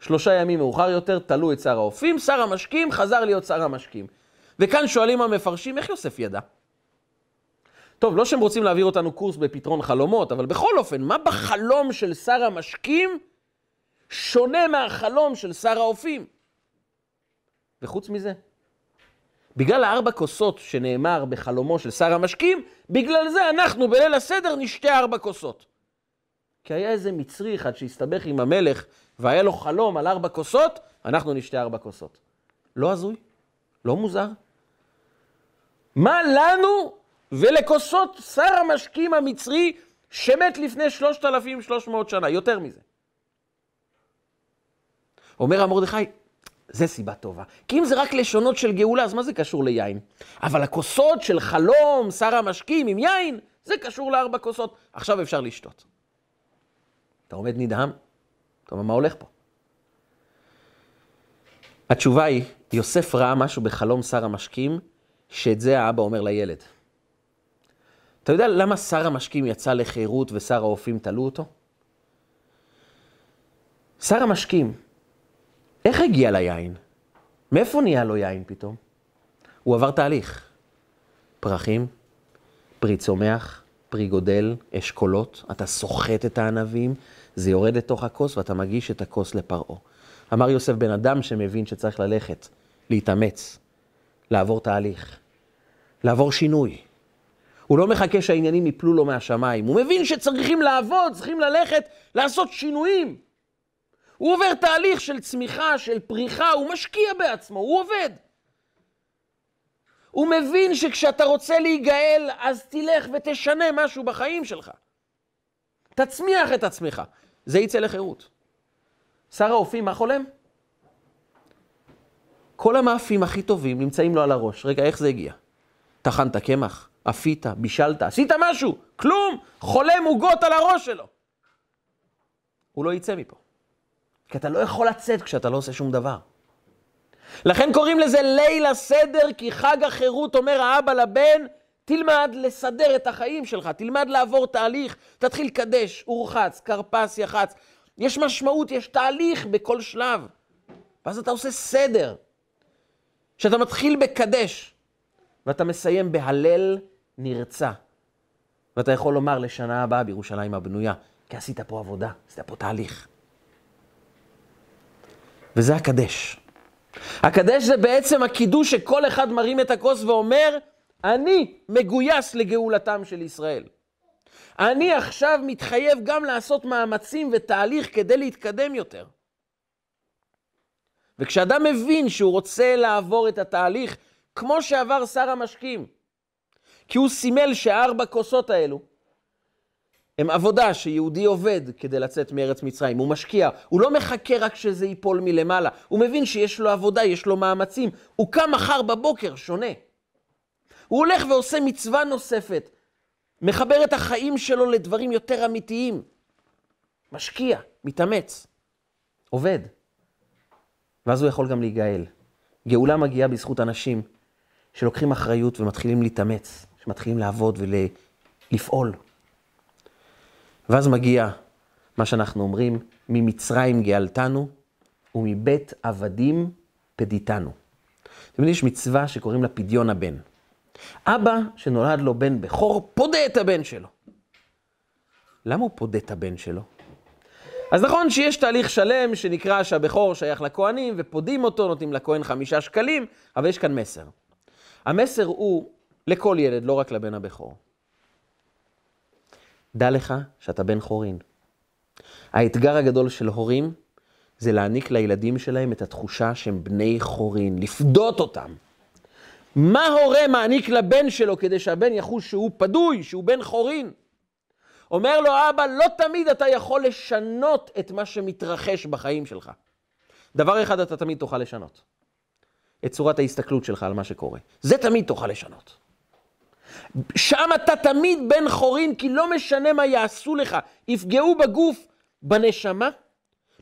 שלושה ימים מאוחר יותר תלו את שר האופים, שר המשקים חזר להיות שר המשקים. וכאן שואלים המפרשים, איך יוסף ידע? טוב, לא שהם רוצים להעביר אותנו קורס בפתרון חלומות, אבל בכל אופן, מה בחלום של שר המשקים שונה מהחלום של שר האופים? וחוץ מזה, בגלל הארבע כוסות שנאמר בחלומו של שר המשקים, בגלל זה אנחנו בליל הסדר נשתה ארבע כוסות. כי היה איזה מצרי אחד שהסתבך עם המלך והיה לו חלום על ארבע כוסות, אנחנו נשתה ארבע כוסות. לא הזוי? לא מוזר? מה לנו ולכוסות שר המשקים המצרי שמת לפני 3,300 שנה, יותר מזה. אומר המרדכי, זה סיבה טובה. כי אם זה רק לשונות של גאולה, אז מה זה קשור ליין? אבל הכוסות של חלום, שר המשקים עם יין, זה קשור לארבע כוסות. עכשיו אפשר לשתות. אתה עומד נדהם? אתה אומר, מה הולך פה? התשובה היא, יוסף ראה משהו בחלום שר המשקים, שאת זה האבא אומר לילד. אתה יודע למה שר המשקים יצא לחירות ושר האופים תלו אותו? שר המשקים, איך הגיע ליין? מאיפה נהיה לו יין פתאום? הוא עבר תהליך. פרחים, פרי צומח, פרי גודל, אשכולות, אתה סוחט את הענבים, זה יורד לתוך הכוס ואתה מגיש את הכוס לפרעה. אמר יוסף בן אדם שמבין שצריך ללכת, להתאמץ, לעבור תהליך, לעבור שינוי. הוא לא מחכה שהעניינים יפלו לו מהשמיים, הוא מבין שצריכים לעבוד, צריכים ללכת, לעשות שינויים. הוא עובר תהליך של צמיחה, של פריחה, הוא משקיע בעצמו, הוא עובד. הוא מבין שכשאתה רוצה להיגאל, אז תלך ותשנה משהו בחיים שלך. תצמיח את עצמך. זה יצא לחירות. שר האופים, מה חולם? כל המאפים הכי טובים נמצאים לו על הראש. רגע, איך זה הגיע? טחנת קמח, אפית, בישלת, עשית משהו? כלום! חולם עוגות על הראש שלו. הוא לא יצא מפה. כי אתה לא יכול לצאת כשאתה לא עושה שום דבר. לכן קוראים לזה ליל הסדר, כי חג החירות, אומר האבא לבן, תלמד לסדר את החיים שלך, תלמד לעבור תהליך, תתחיל לקדש, אורחץ, כרפס, יחץ. יש משמעות, יש תהליך בכל שלב. ואז אתה עושה סדר. כשאתה מתחיל בקדש, ואתה מסיים בהלל נרצע. ואתה יכול לומר לשנה הבאה בירושלים הבנויה, כי עשית פה עבודה, עשית פה תהליך. וזה הקדש. הקדש זה בעצם הקידוש שכל אחד מרים את הכוס ואומר, אני מגויס לגאולתם של ישראל. אני עכשיו מתחייב גם לעשות מאמצים ותהליך כדי להתקדם יותר. וכשאדם מבין שהוא רוצה לעבור את התהליך כמו שעבר שר המשקים, כי הוא סימל שארבע כוסות האלו הם עבודה שיהודי עובד כדי לצאת מארץ מצרים, הוא משקיע, הוא לא מחכה רק שזה ייפול מלמעלה, הוא מבין שיש לו עבודה, יש לו מאמצים, הוא קם מחר בבוקר שונה. הוא הולך ועושה מצווה נוספת, מחבר את החיים שלו לדברים יותר אמיתיים, משקיע, מתאמץ, עובד. ואז הוא יכול גם להיגאל. גאולה מגיעה בזכות אנשים שלוקחים אחריות ומתחילים להתאמץ, שמתחילים לעבוד ולפעול. ואז מגיע מה שאנחנו אומרים, ממצרים גאלתנו, ומבית עבדים פדיתנו. אתם יודעים, יש מצווה שקוראים לה פדיון הבן. אבא שנולד לו בן בכור, פודה את הבן שלו. למה הוא פודה את הבן שלו? אז נכון שיש תהליך שלם שנקרא שהבכור שייך לכהנים, ופודים אותו, נותנים לכהן חמישה שקלים, אבל יש כאן מסר. המסר הוא לכל ילד, לא רק לבן הבכור. דע לך שאתה בן חורין. האתגר הגדול של הורים זה להעניק לילדים שלהם את התחושה שהם בני חורין, לפדות אותם. מה הורה מעניק לבן שלו כדי שהבן יחוש שהוא פדוי, שהוא בן חורין? אומר לו אבא, לא תמיד אתה יכול לשנות את מה שמתרחש בחיים שלך. דבר אחד אתה תמיד תוכל לשנות. את צורת ההסתכלות שלך על מה שקורה. זה תמיד תוכל לשנות. שם אתה תמיד בן חורין, כי לא משנה מה יעשו לך, יפגעו בגוף, בנשמה,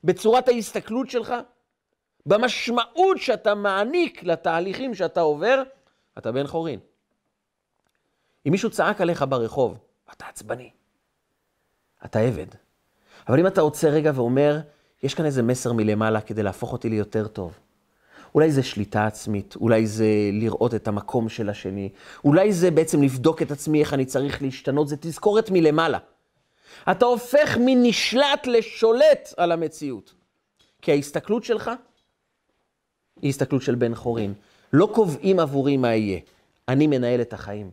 בצורת ההסתכלות שלך, במשמעות שאתה מעניק לתהליכים שאתה עובר, אתה בן חורין. אם מישהו צעק עליך ברחוב, אתה עצבני, אתה עבד. אבל אם אתה עוצר רגע ואומר, יש כאן איזה מסר מלמעלה כדי להפוך אותי ליותר טוב. אולי זה שליטה עצמית, אולי זה לראות את המקום של השני, אולי זה בעצם לבדוק את עצמי איך אני צריך להשתנות, זה תזכורת מלמעלה. אתה הופך מנשלט לשולט על המציאות. כי ההסתכלות שלך היא הסתכלות של בן חורין. לא קובעים עבורי מה יהיה, אני מנהל את החיים.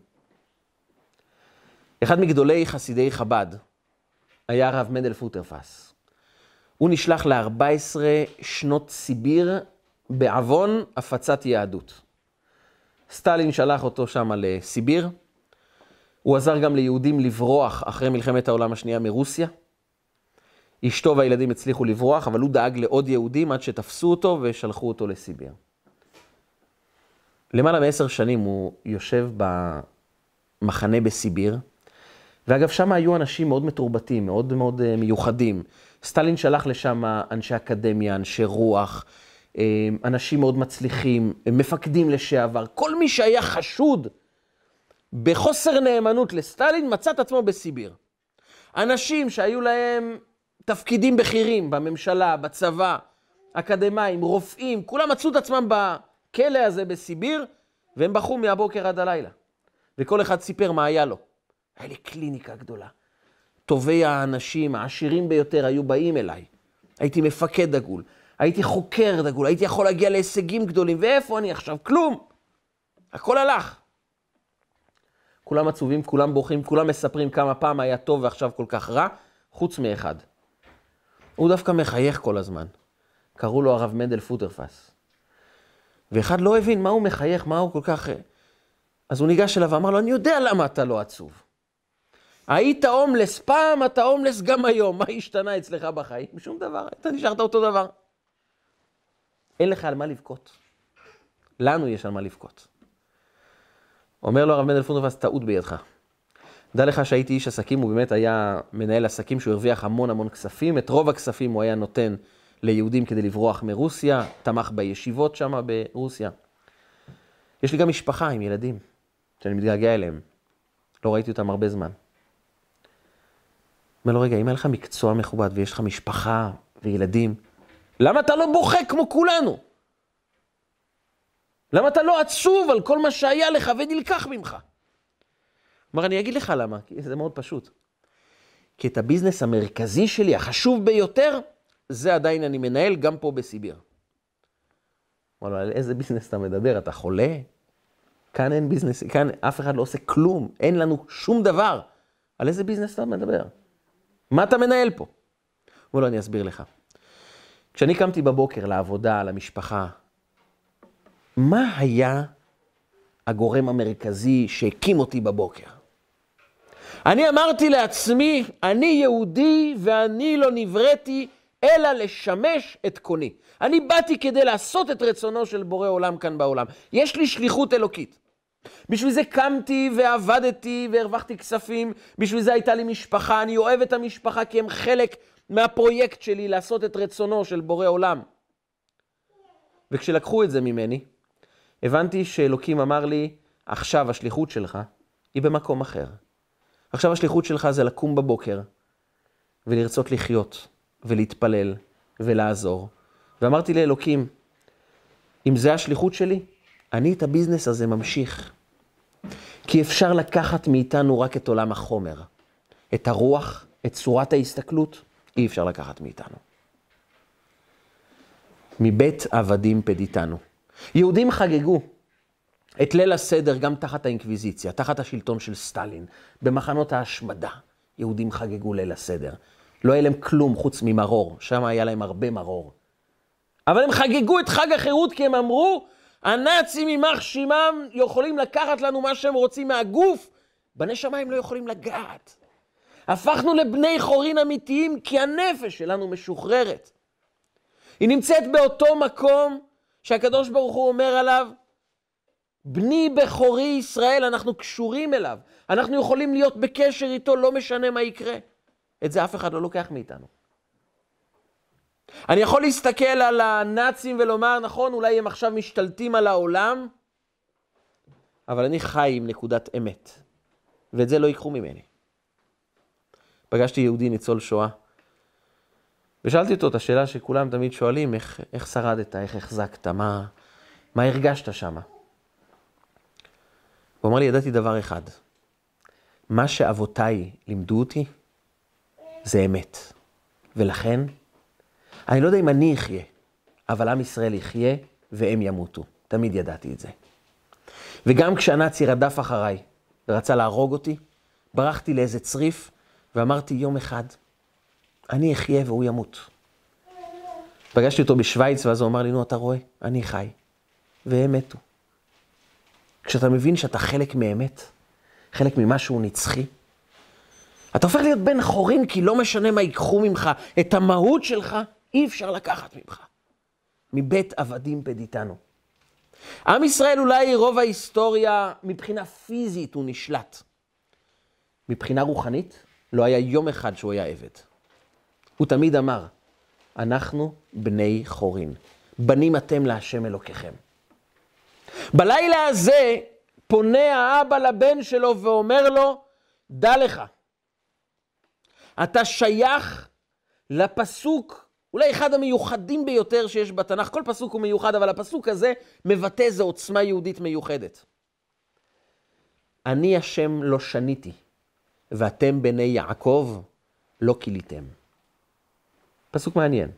אחד מגדולי חסידי חב"ד היה הרב מנדל פוטרפס. הוא נשלח ל-14 שנות סיביר בעוון הפצת יהדות. סטלין שלח אותו שם לסיביר. הוא עזר גם ליהודים לברוח אחרי מלחמת העולם השנייה מרוסיה. אשתו והילדים הצליחו לברוח, אבל הוא דאג לעוד יהודים עד שתפסו אותו ושלחו אותו לסיביר. למעלה מעשר שנים הוא יושב במחנה בסיביר, ואגב, שם היו אנשים מאוד מתורבתים, מאוד מאוד אה, מיוחדים. סטלין שלח לשם אנשי אקדמיה, אנשי רוח, אה, אנשים מאוד מצליחים, מפקדים לשעבר. כל מי שהיה חשוד בחוסר נאמנות לסטלין, מצא את עצמו בסיביר. אנשים שהיו להם תפקידים בכירים בממשלה, בצבא, אקדמאים, רופאים, כולם מצאו את עצמם בכלא הזה בסיביר, והם בכו מהבוקר עד הלילה. וכל אחד סיפר מה היה לו. היה לי קליניקה גדולה. טובי האנשים, העשירים ביותר, היו באים אליי. הייתי מפקד דגול, הייתי חוקר דגול, הייתי יכול להגיע להישגים גדולים, ואיפה אני עכשיו? כלום. הכל הלך. כולם עצובים, כולם בוכים, כולם מספרים כמה פעם היה טוב ועכשיו כל כך רע, חוץ מאחד. הוא דווקא מחייך כל הזמן. קראו לו הרב מנדל פוטרפס. ואחד לא הבין מה הוא מחייך, מה הוא כל כך... אז הוא ניגש אליו ואמר לו, אני יודע למה אתה לא עצוב. היית הומלס פעם, אתה הומלס גם היום. מה השתנה אצלך בחיים? שום דבר, אתה נשארת אותו דבר. אין לך על מה לבכות. לנו יש על מה לבכות. אומר לו הרב מנדל פונדרפס, טעות בידך. דע לך שהייתי איש עסקים, הוא באמת היה מנהל עסקים שהוא הרוויח המון המון כספים. את רוב הכספים הוא היה נותן ליהודים כדי לברוח מרוסיה, תמך בישיבות שם ברוסיה. יש לי גם משפחה עם ילדים, שאני מתגעגע אליהם. לא ראיתי אותם הרבה זמן. אומר לו, רגע, אם היה לך מקצוע מכובד ויש לך משפחה וילדים, למה אתה לא בוכה כמו כולנו? למה אתה לא עצוב על כל מה שהיה לך ונלקח ממך? כלומר, אני אגיד לך למה, כי זה מאוד פשוט. כי את הביזנס המרכזי שלי, החשוב ביותר, זה עדיין אני מנהל גם פה בסיביר. אמר לו, על איזה ביזנס אתה מדבר? אתה חולה? כאן אין ביזנס, כאן אף אחד לא עושה כלום, אין לנו שום דבר. על איזה ביזנס אתה מדבר? מה אתה מנהל פה? אמר לו, אני אסביר לך. כשאני קמתי בבוקר לעבודה, למשפחה, מה היה הגורם המרכזי שהקים אותי בבוקר? אני אמרתי לעצמי, אני יהודי ואני לא נבראתי אלא לשמש את קוני. אני באתי כדי לעשות את רצונו של בורא עולם כאן בעולם. יש לי שליחות אלוקית. בשביל זה קמתי ועבדתי והרווחתי כספים, בשביל זה הייתה לי משפחה, אני אוהב את המשפחה כי הם חלק מהפרויקט שלי לעשות את רצונו של בורא עולם. וכשלקחו את זה ממני, הבנתי שאלוקים אמר לי, עכשיו השליחות שלך היא במקום אחר. עכשיו השליחות שלך זה לקום בבוקר ולרצות לחיות, ולהתפלל ולעזור. ואמרתי לאלוקים, אם זה השליחות שלי, אני את הביזנס הזה ממשיך. כי אפשר לקחת מאיתנו רק את עולם החומר. את הרוח, את צורת ההסתכלות, אי אפשר לקחת מאיתנו. מבית עבדים פדיתנו. יהודים חגגו את ליל הסדר גם תחת האינקוויזיציה, תחת השלטון של סטלין, במחנות ההשמדה. יהודים חגגו ליל הסדר. לא היה להם כלום חוץ ממרור, שם היה להם הרבה מרור. אבל הם חגגו את חג החירות כי הם אמרו, הנאצים יימח שמם יכולים לקחת לנו מה שהם רוצים מהגוף, בנשמה הם לא יכולים לגעת. הפכנו לבני חורין אמיתיים כי הנפש שלנו משוחררת. היא נמצאת באותו מקום שהקדוש ברוך הוא אומר עליו, בני בכורי ישראל, אנחנו קשורים אליו. אנחנו יכולים להיות בקשר איתו, לא משנה מה יקרה. את זה אף אחד לא לוקח מאיתנו. אני יכול להסתכל על הנאצים ולומר, נכון, אולי הם עכשיו משתלטים על העולם, אבל אני חי עם נקודת אמת, ואת זה לא ייקחו ממני. פגשתי יהודי ניצול שואה, ושאלתי אותו את השאלה שכולם תמיד שואלים, איך, איך שרדת, איך החזקת, מה, מה הרגשת שם? הוא אמר לי, ידעתי דבר אחד, מה שאבותיי לימדו אותי זה אמת, ולכן אני לא יודע אם אני אחיה, אבל עם ישראל יחיה והם ימותו. תמיד ידעתי את זה. וגם כשהנאצי רדף אחריי ורצה להרוג אותי, ברחתי לאיזה צריף ואמרתי יום אחד, אני אחיה והוא ימות. פגשתי אותו בשוויץ, ואז הוא אמר לי, נו, אתה רואה, אני חי, והם מתו. כשאתה מבין שאתה חלק מאמת, חלק ממשהו נצחי, אתה הופך להיות בן חורין, כי לא משנה מה ייקחו ממך, את המהות שלך אי אפשר לקחת ממך. מבית עבדים פדיתנו. עם ישראל אולי רוב ההיסטוריה, מבחינה פיזית הוא נשלט. מבחינה רוחנית, לא היה יום אחד שהוא היה עבד. הוא תמיד אמר, אנחנו בני חורין, בנים אתם להשם אלוקיכם. בלילה הזה פונה האבא לבן שלו ואומר לו, דע לך, אתה שייך לפסוק, אולי אחד המיוחדים ביותר שיש בתנ"ך, כל פסוק הוא מיוחד, אבל הפסוק הזה מבטא איזו עוצמה יהודית מיוחדת. אני השם לא שניתי, ואתם בני יעקב לא כיליתם. פסוק מעניין.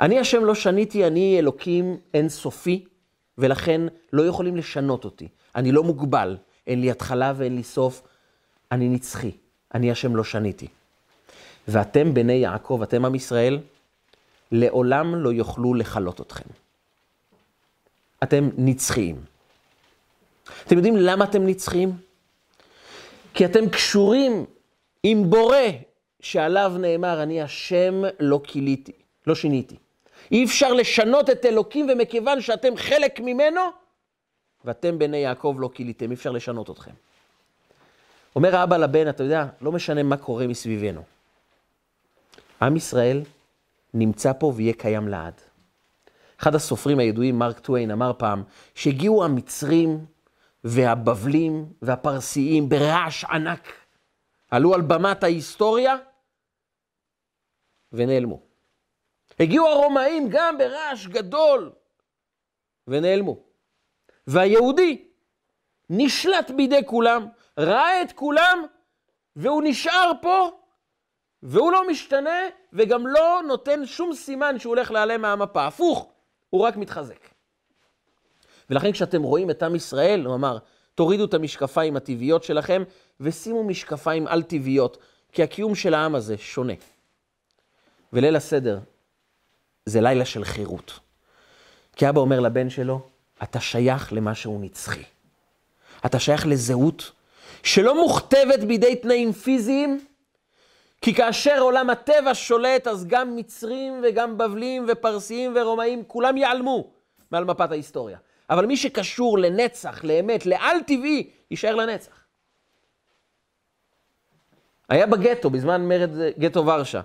אני השם לא שניתי, אני אלוקים אינסופי, ולכן לא יכולים לשנות אותי. אני לא מוגבל, אין לי התחלה ואין לי סוף, אני נצחי. אני השם לא שניתי. ואתם בני יעקב, אתם עם ישראל, לעולם לא יוכלו לכלות אתכם. אתם נצחיים. אתם יודעים למה אתם נצחיים? כי אתם קשורים עם בורא שעליו נאמר, אני השם לא כיליתי, לא שיניתי. אי אפשר לשנות את אלוקים, ומכיוון שאתם חלק ממנו, ואתם בני יעקב לא כיליתם, אי אפשר לשנות אתכם. אומר האבא לבן, אתה יודע, לא משנה מה קורה מסביבנו. עם ישראל נמצא פה ויהיה קיים לעד. אחד הסופרים הידועים, מרק טוויין, אמר פעם, שהגיעו המצרים והבבלים והפרסיים ברעש ענק, עלו על במת ההיסטוריה ונעלמו. הגיעו הרומאים גם ברעש גדול ונעלמו. והיהודי נשלט בידי כולם, ראה את כולם, והוא נשאר פה והוא לא משתנה, וגם לא נותן שום סימן שהוא הולך להיעלם מהמפה. הפוך, הוא רק מתחזק. ולכן כשאתם רואים את עם ישראל, הוא אמר, תורידו את המשקפיים הטבעיות שלכם, ושימו משקפיים על-טבעיות, כי הקיום של העם הזה שונה. וליל הסדר זה לילה של חירות. כי אבא אומר לבן שלו, אתה שייך למשהו נצחי. אתה שייך לזהות שלא מוכתבת בידי תנאים פיזיים, כי כאשר עולם הטבע שולט, אז גם מצרים וגם בבלים ופרסיים ורומאים, כולם ייעלמו מעל מפת ההיסטוריה. אבל מי שקשור לנצח, לאמת, לעל טבעי, יישאר לנצח. היה בגטו, בזמן מרד גטו ורשה.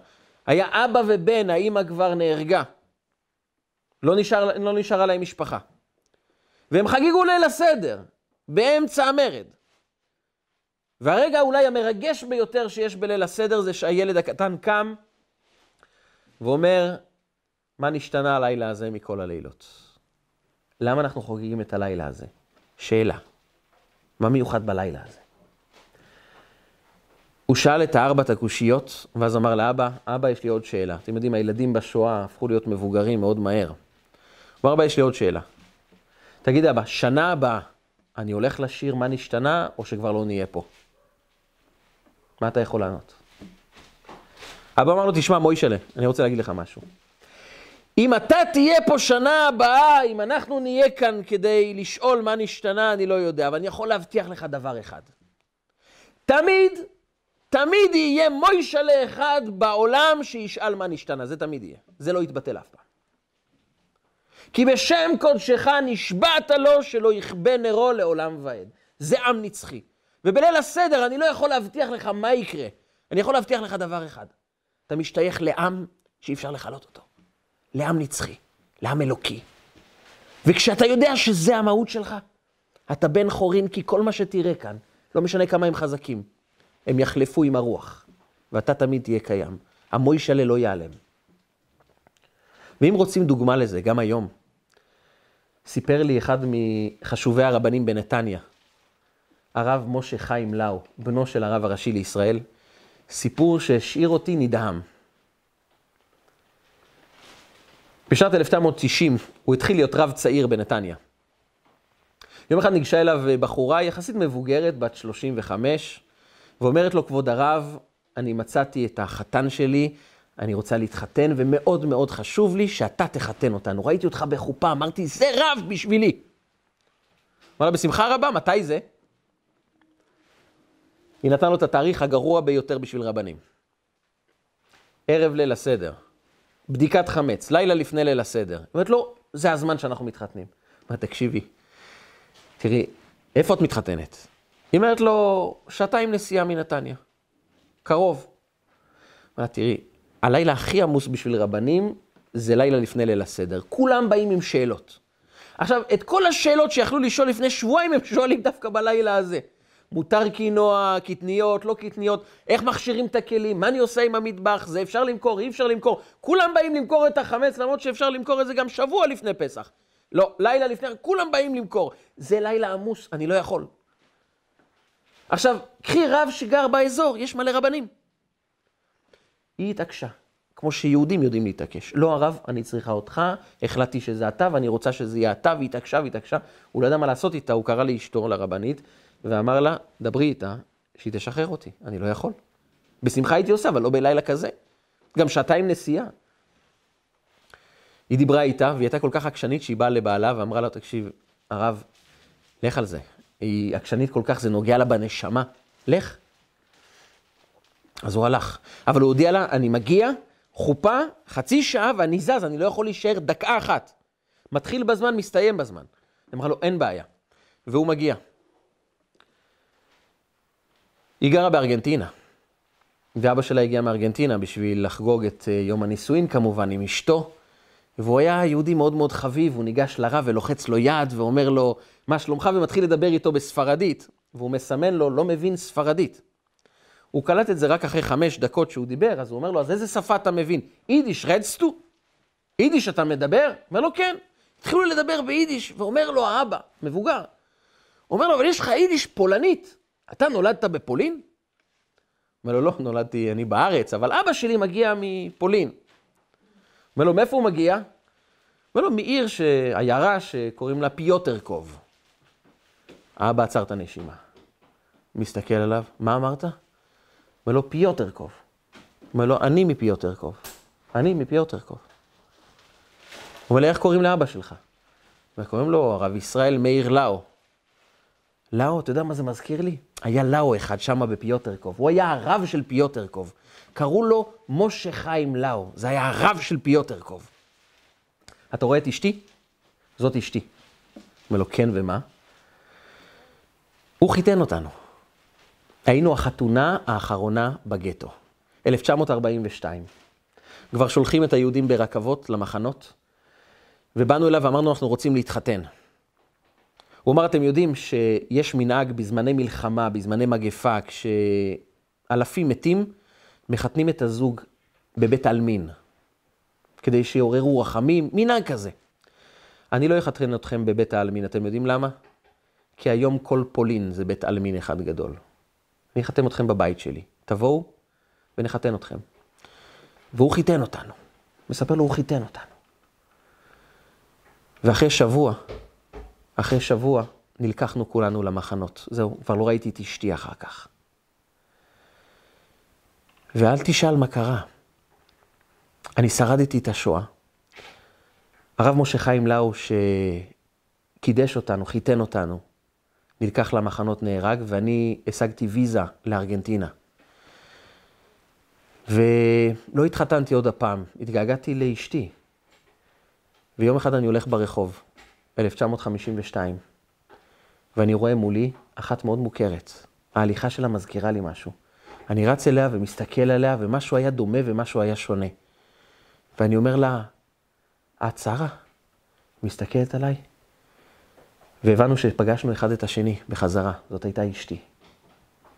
היה אבא ובן, האימא כבר נהרגה. לא, נשאר, לא נשארה להם משפחה. והם חגגו ליל הסדר, באמצע המרד. והרגע אולי המרגש ביותר שיש בליל הסדר זה שהילד הקטן קם ואומר, מה נשתנה הלילה הזה מכל הלילות? למה אנחנו חוגגים את הלילה הזה? שאלה, מה מיוחד בלילה הזה? הוא שאל את הארבעת הקושיות, ואז אמר לאבא, אבא, יש לי עוד שאלה. אתם יודעים, הילדים בשואה הפכו להיות מבוגרים מאוד מהר. הוא אמר, אבא, יש לי עוד שאלה. תגיד, אבא, שנה הבאה אני הולך לשיר מה נשתנה, או שכבר לא נהיה פה? מה אתה יכול לענות? אבא אמר לו, תשמע, מוישלה, אני רוצה להגיד לך משהו. אם אתה תהיה פה שנה הבאה, אם אנחנו נהיה כאן כדי לשאול מה נשתנה, אני לא יודע, אבל אני יכול להבטיח לך דבר אחד. תמיד, תמיד יהיה מוישלה אחד בעולם שישאל מה נשתנה, זה תמיד יהיה. זה לא יתבטל אף פעם. כי בשם קודשך נשבעת לו שלא יכבה נרו לעולם ועד. זה עם נצחי. ובליל הסדר אני לא יכול להבטיח לך מה יקרה. אני יכול להבטיח לך דבר אחד. אתה משתייך לעם שאי אפשר לכלות אותו. לעם נצחי, לעם אלוקי. וכשאתה יודע שזה המהות שלך, אתה בן חורין, כי כל מה שתראה כאן, לא משנה כמה הם חזקים, הם יחלפו עם הרוח, ואתה תמיד תהיה קיים. המוישלה לא ייעלם. ואם רוצים דוגמה לזה, גם היום, סיפר לי אחד מחשובי הרבנים בנתניה, הרב משה חיים לאו, בנו של הרב הראשי לישראל, סיפור שהשאיר אותי נדהם. בשנת 1990 הוא התחיל להיות רב צעיר בנתניה. יום אחד ניגשה אליו בחורה יחסית מבוגרת, בת 35, ואומרת לו, כבוד הרב, אני מצאתי את החתן שלי, אני רוצה להתחתן, ומאוד מאוד חשוב לי שאתה תחתן אותנו. ראיתי אותך בחופה, אמרתי, זה רב בשבילי. אמר לה, בשמחה רבה, מתי זה? היא נתנה לו את התאריך הגרוע ביותר בשביל רבנים. ערב ליל הסדר, בדיקת חמץ, לילה לפני ליל הסדר. היא אומרת לו, זה הזמן שאנחנו מתחתנים. אמרת, תקשיבי, תראי, איפה את מתחתנת? היא אומרת לו, שעתיים נסיעה מנתניה, קרוב. אמרת, תראי, הלילה הכי עמוס בשביל רבנים זה לילה לפני ליל הסדר. כולם באים עם שאלות. עכשיו, את כל השאלות שיכלו לשאול לפני שבועיים, הם שואלים דווקא בלילה הזה. מותר קינוע, קטניות, לא קטניות, איך מכשירים את הכלים, מה אני עושה עם המטבח, זה אפשר למכור, אי אפשר למכור. כולם באים למכור את החמץ, למרות שאפשר למכור את זה גם שבוע לפני פסח. לא, לילה לפני, כולם באים למכור. זה לילה עמוס, אני לא יכול. עכשיו, קחי רב שגר באזור, יש מלא רבנים. היא התעקשה, כמו שיהודים יודעים להתעקש. לא הרב, אני צריכה אותך, החלטתי שזה אתה ואני רוצה שזה יהיה אתה, והתעקשה והתעקשה. הוא לא ידע מה לעשות איתה, הוא קרא לאשתו, לרבנית, ואמר לה, דברי איתה, שהיא תשחרר אותי, אני לא יכול. בשמחה הייתי עושה, אבל לא בלילה כזה. גם שעתיים נסיעה. היא דיברה איתה, והיא הייתה כל כך עקשנית שהיא באה לבעלה ואמרה לה, תקשיב, הרב, לך על זה. היא עקשנית כל כך, זה נוגע לה בנשמה, לך. אז הוא הלך. אבל הוא הודיע לה, אני מגיע, חופה, חצי שעה ואני זז, אני לא יכול להישאר דקה אחת. מתחיל בזמן, מסתיים בזמן. אמרה לו, אין בעיה. והוא מגיע. היא גרה בארגנטינה, ואבא שלה הגיע מארגנטינה בשביל לחגוג את אה, יום הנישואין כמובן עם אשתו, והוא היה יהודי מאוד מאוד חביב, הוא ניגש לרב ולוחץ לו יד ואומר לו, מה שלומך? ומתחיל לדבר איתו בספרדית, והוא מסמן לו, לא מבין ספרדית. הוא קלט את זה רק אחרי חמש דקות שהוא דיבר, אז הוא אומר לו, אז איזה שפה אתה מבין? יידיש, רדסטו? יידיש אתה מדבר? אומר לו, כן. התחילו לדבר ביידיש, ואומר לו האבא, מבוגר, אומר לו, אבל יש לך יידיש פולנית. אתה נולדת בפולין? אומר לו, לא, נולדתי אני בארץ, אבל אבא שלי מגיע מפולין. אומר לו, מאיפה הוא מגיע? אומר לו, מעיר. עיירה שקוראים לה פיוטרקוב. האבא עצר את הנשימה. מסתכל עליו, מה אמרת? אומר לו, פיוטרקוב. אומר לו, אני מפיוטרקוב. אני מפיוטרקוב. אומר לי, איך קוראים לאבא שלך? וקוראים לו הרב ישראל מאיר לאו. לאו, אתה יודע מה זה מזכיר לי? היה לאו אחד שם בפיוטרקוב. הוא היה הרב של פיוטרקוב. קראו לו משה חיים לאו. זה היה הרב של פיוטרקוב. אתה רואה את אשתי? זאת אשתי. אומר לו, כן ומה? הוא חיתן אותנו. היינו החתונה האחרונה בגטו. 1942. כבר שולחים את היהודים ברכבות למחנות, ובאנו אליו ואמרנו, אנחנו רוצים להתחתן. הוא אמר, אתם יודעים שיש מנהג בזמני מלחמה, בזמני מגפה, כשאלפים מתים, מחתנים את הזוג בבית עלמין. כדי שיעוררו רחמים, מנהג כזה. אני לא אחתן אתכם בבית העלמין, אתם יודעים למה? כי היום כל פולין זה בית עלמין אחד גדול. אני אחתן אתכם בבית שלי. תבואו ונחתן אתכם. והוא חיתן אותנו. מספר לו, הוא חיתן אותנו. ואחרי שבוע, אחרי שבוע, נלקחנו כולנו למחנות. זהו, כבר לא ראיתי את אשתי אחר כך. ואל תשאל מה קרה. אני שרדתי את השואה. הרב משה חיים לאו, שקידש אותנו, חיתן אותנו, נלקח למחנות, נהרג, ואני השגתי ויזה לארגנטינה. ולא התחתנתי עוד הפעם, התגעגעתי לאשתי. ויום אחד אני הולך ברחוב, 1952, ואני רואה מולי אחת מאוד מוכרת. ההליכה שלה מזכירה לי משהו. אני רץ אליה ומסתכל עליה, ומשהו היה דומה ומשהו היה שונה. ואני אומר לה, את שרה? מסתכלת עליי, והבנו שפגשנו אחד את השני בחזרה. זאת הייתה אשתי.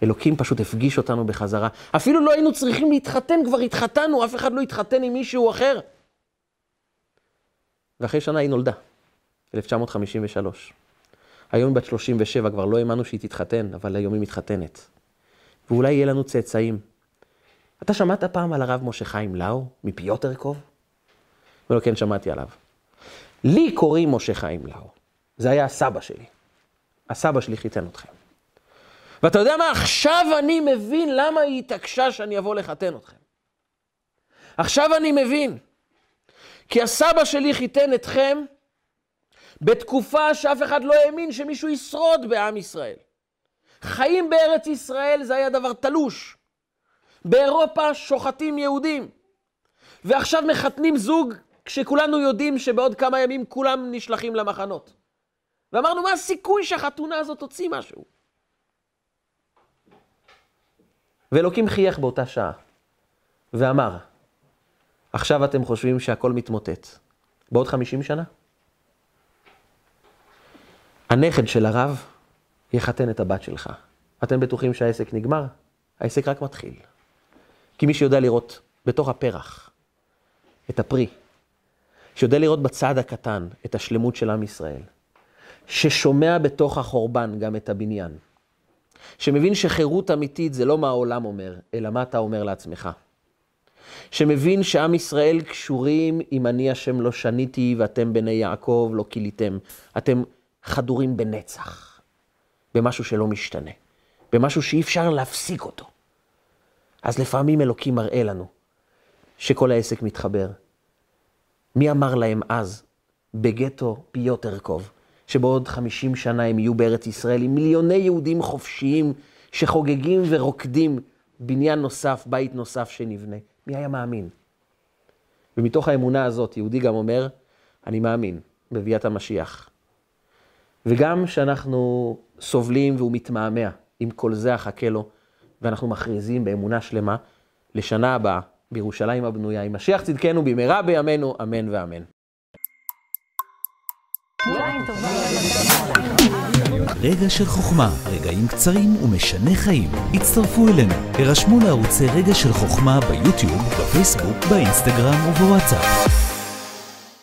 אלוקים פשוט הפגיש אותנו בחזרה. אפילו לא היינו צריכים להתחתן, כבר התחתנו, אף אחד לא התחתן עם מישהו אחר. ואחרי שנה היא נולדה, 1953. היום היא בת 37, כבר לא האמנו שהיא תתחתן, אבל היום היא מתחתנת. ואולי יהיה לנו צאצאים. אתה שמעת פעם על הרב משה חיים לאו, מפיוטרקוב? ולא, כן, שמעתי עליו. לי קוראים משה חיים לאו. זה היה הסבא שלי. הסבא שלי חיתן אתכם. ואתה יודע מה? עכשיו אני מבין למה היא התעקשה שאני אבוא לחתן אתכם. עכשיו אני מבין. כי הסבא שלי חיתן אתכם בתקופה שאף אחד לא האמין שמישהו ישרוד בעם ישראל. חיים בארץ ישראל זה היה דבר תלוש. באירופה שוחטים יהודים. ועכשיו מחתנים זוג כשכולנו יודעים שבעוד כמה ימים כולם נשלחים למחנות. ואמרנו, מה הסיכוי שהחתונה הזאת תוציא משהו? ואלוקים חייך באותה שעה, ואמר, עכשיו אתם חושבים שהכל מתמוטט. בעוד חמישים שנה? הנכד של הרב יחתן את הבת שלך. אתם בטוחים שהעסק נגמר? העסק רק מתחיל. כי מי שיודע לראות בתוך הפרח את הפרי, שיודע לראות בצד הקטן את השלמות של עם ישראל, ששומע בתוך החורבן גם את הבניין, שמבין שחירות אמיתית זה לא מה העולם אומר, אלא מה אתה אומר לעצמך. שמבין שעם ישראל קשורים אם אני השם לא שניתי ואתם בני יעקב לא כיליתם. אתם חדורים בנצח, במשהו שלא משתנה, במשהו שאי אפשר להפסיק אותו. אז לפעמים אלוקים מראה לנו שכל העסק מתחבר. מי אמר להם אז, בגטו פיוטרקוב, שבעוד 50 שנה הם יהיו בארץ ישראל עם מיליוני יהודים חופשיים שחוגגים ורוקדים בניין נוסף, בית נוסף שנבנה. מי היה מאמין? ומתוך האמונה הזאת, יהודי גם אומר, אני מאמין בביאת המשיח. וגם כשאנחנו סובלים והוא מתמהמה, עם כל זה אחכה לו, ואנחנו מכריזים באמונה שלמה, לשנה הבאה, בירושלים הבנויה, עם משיח צדקנו במהרה בימינו, אמן ואמן.
רגע של חוכמה, רגעים קצרים ומשנה חיים. הצטרפו אלינו, הרשמו לערוצי רגע של חוכמה ביוטיוב, בפייסבוק, באינסטגרם ובוואטסאפ.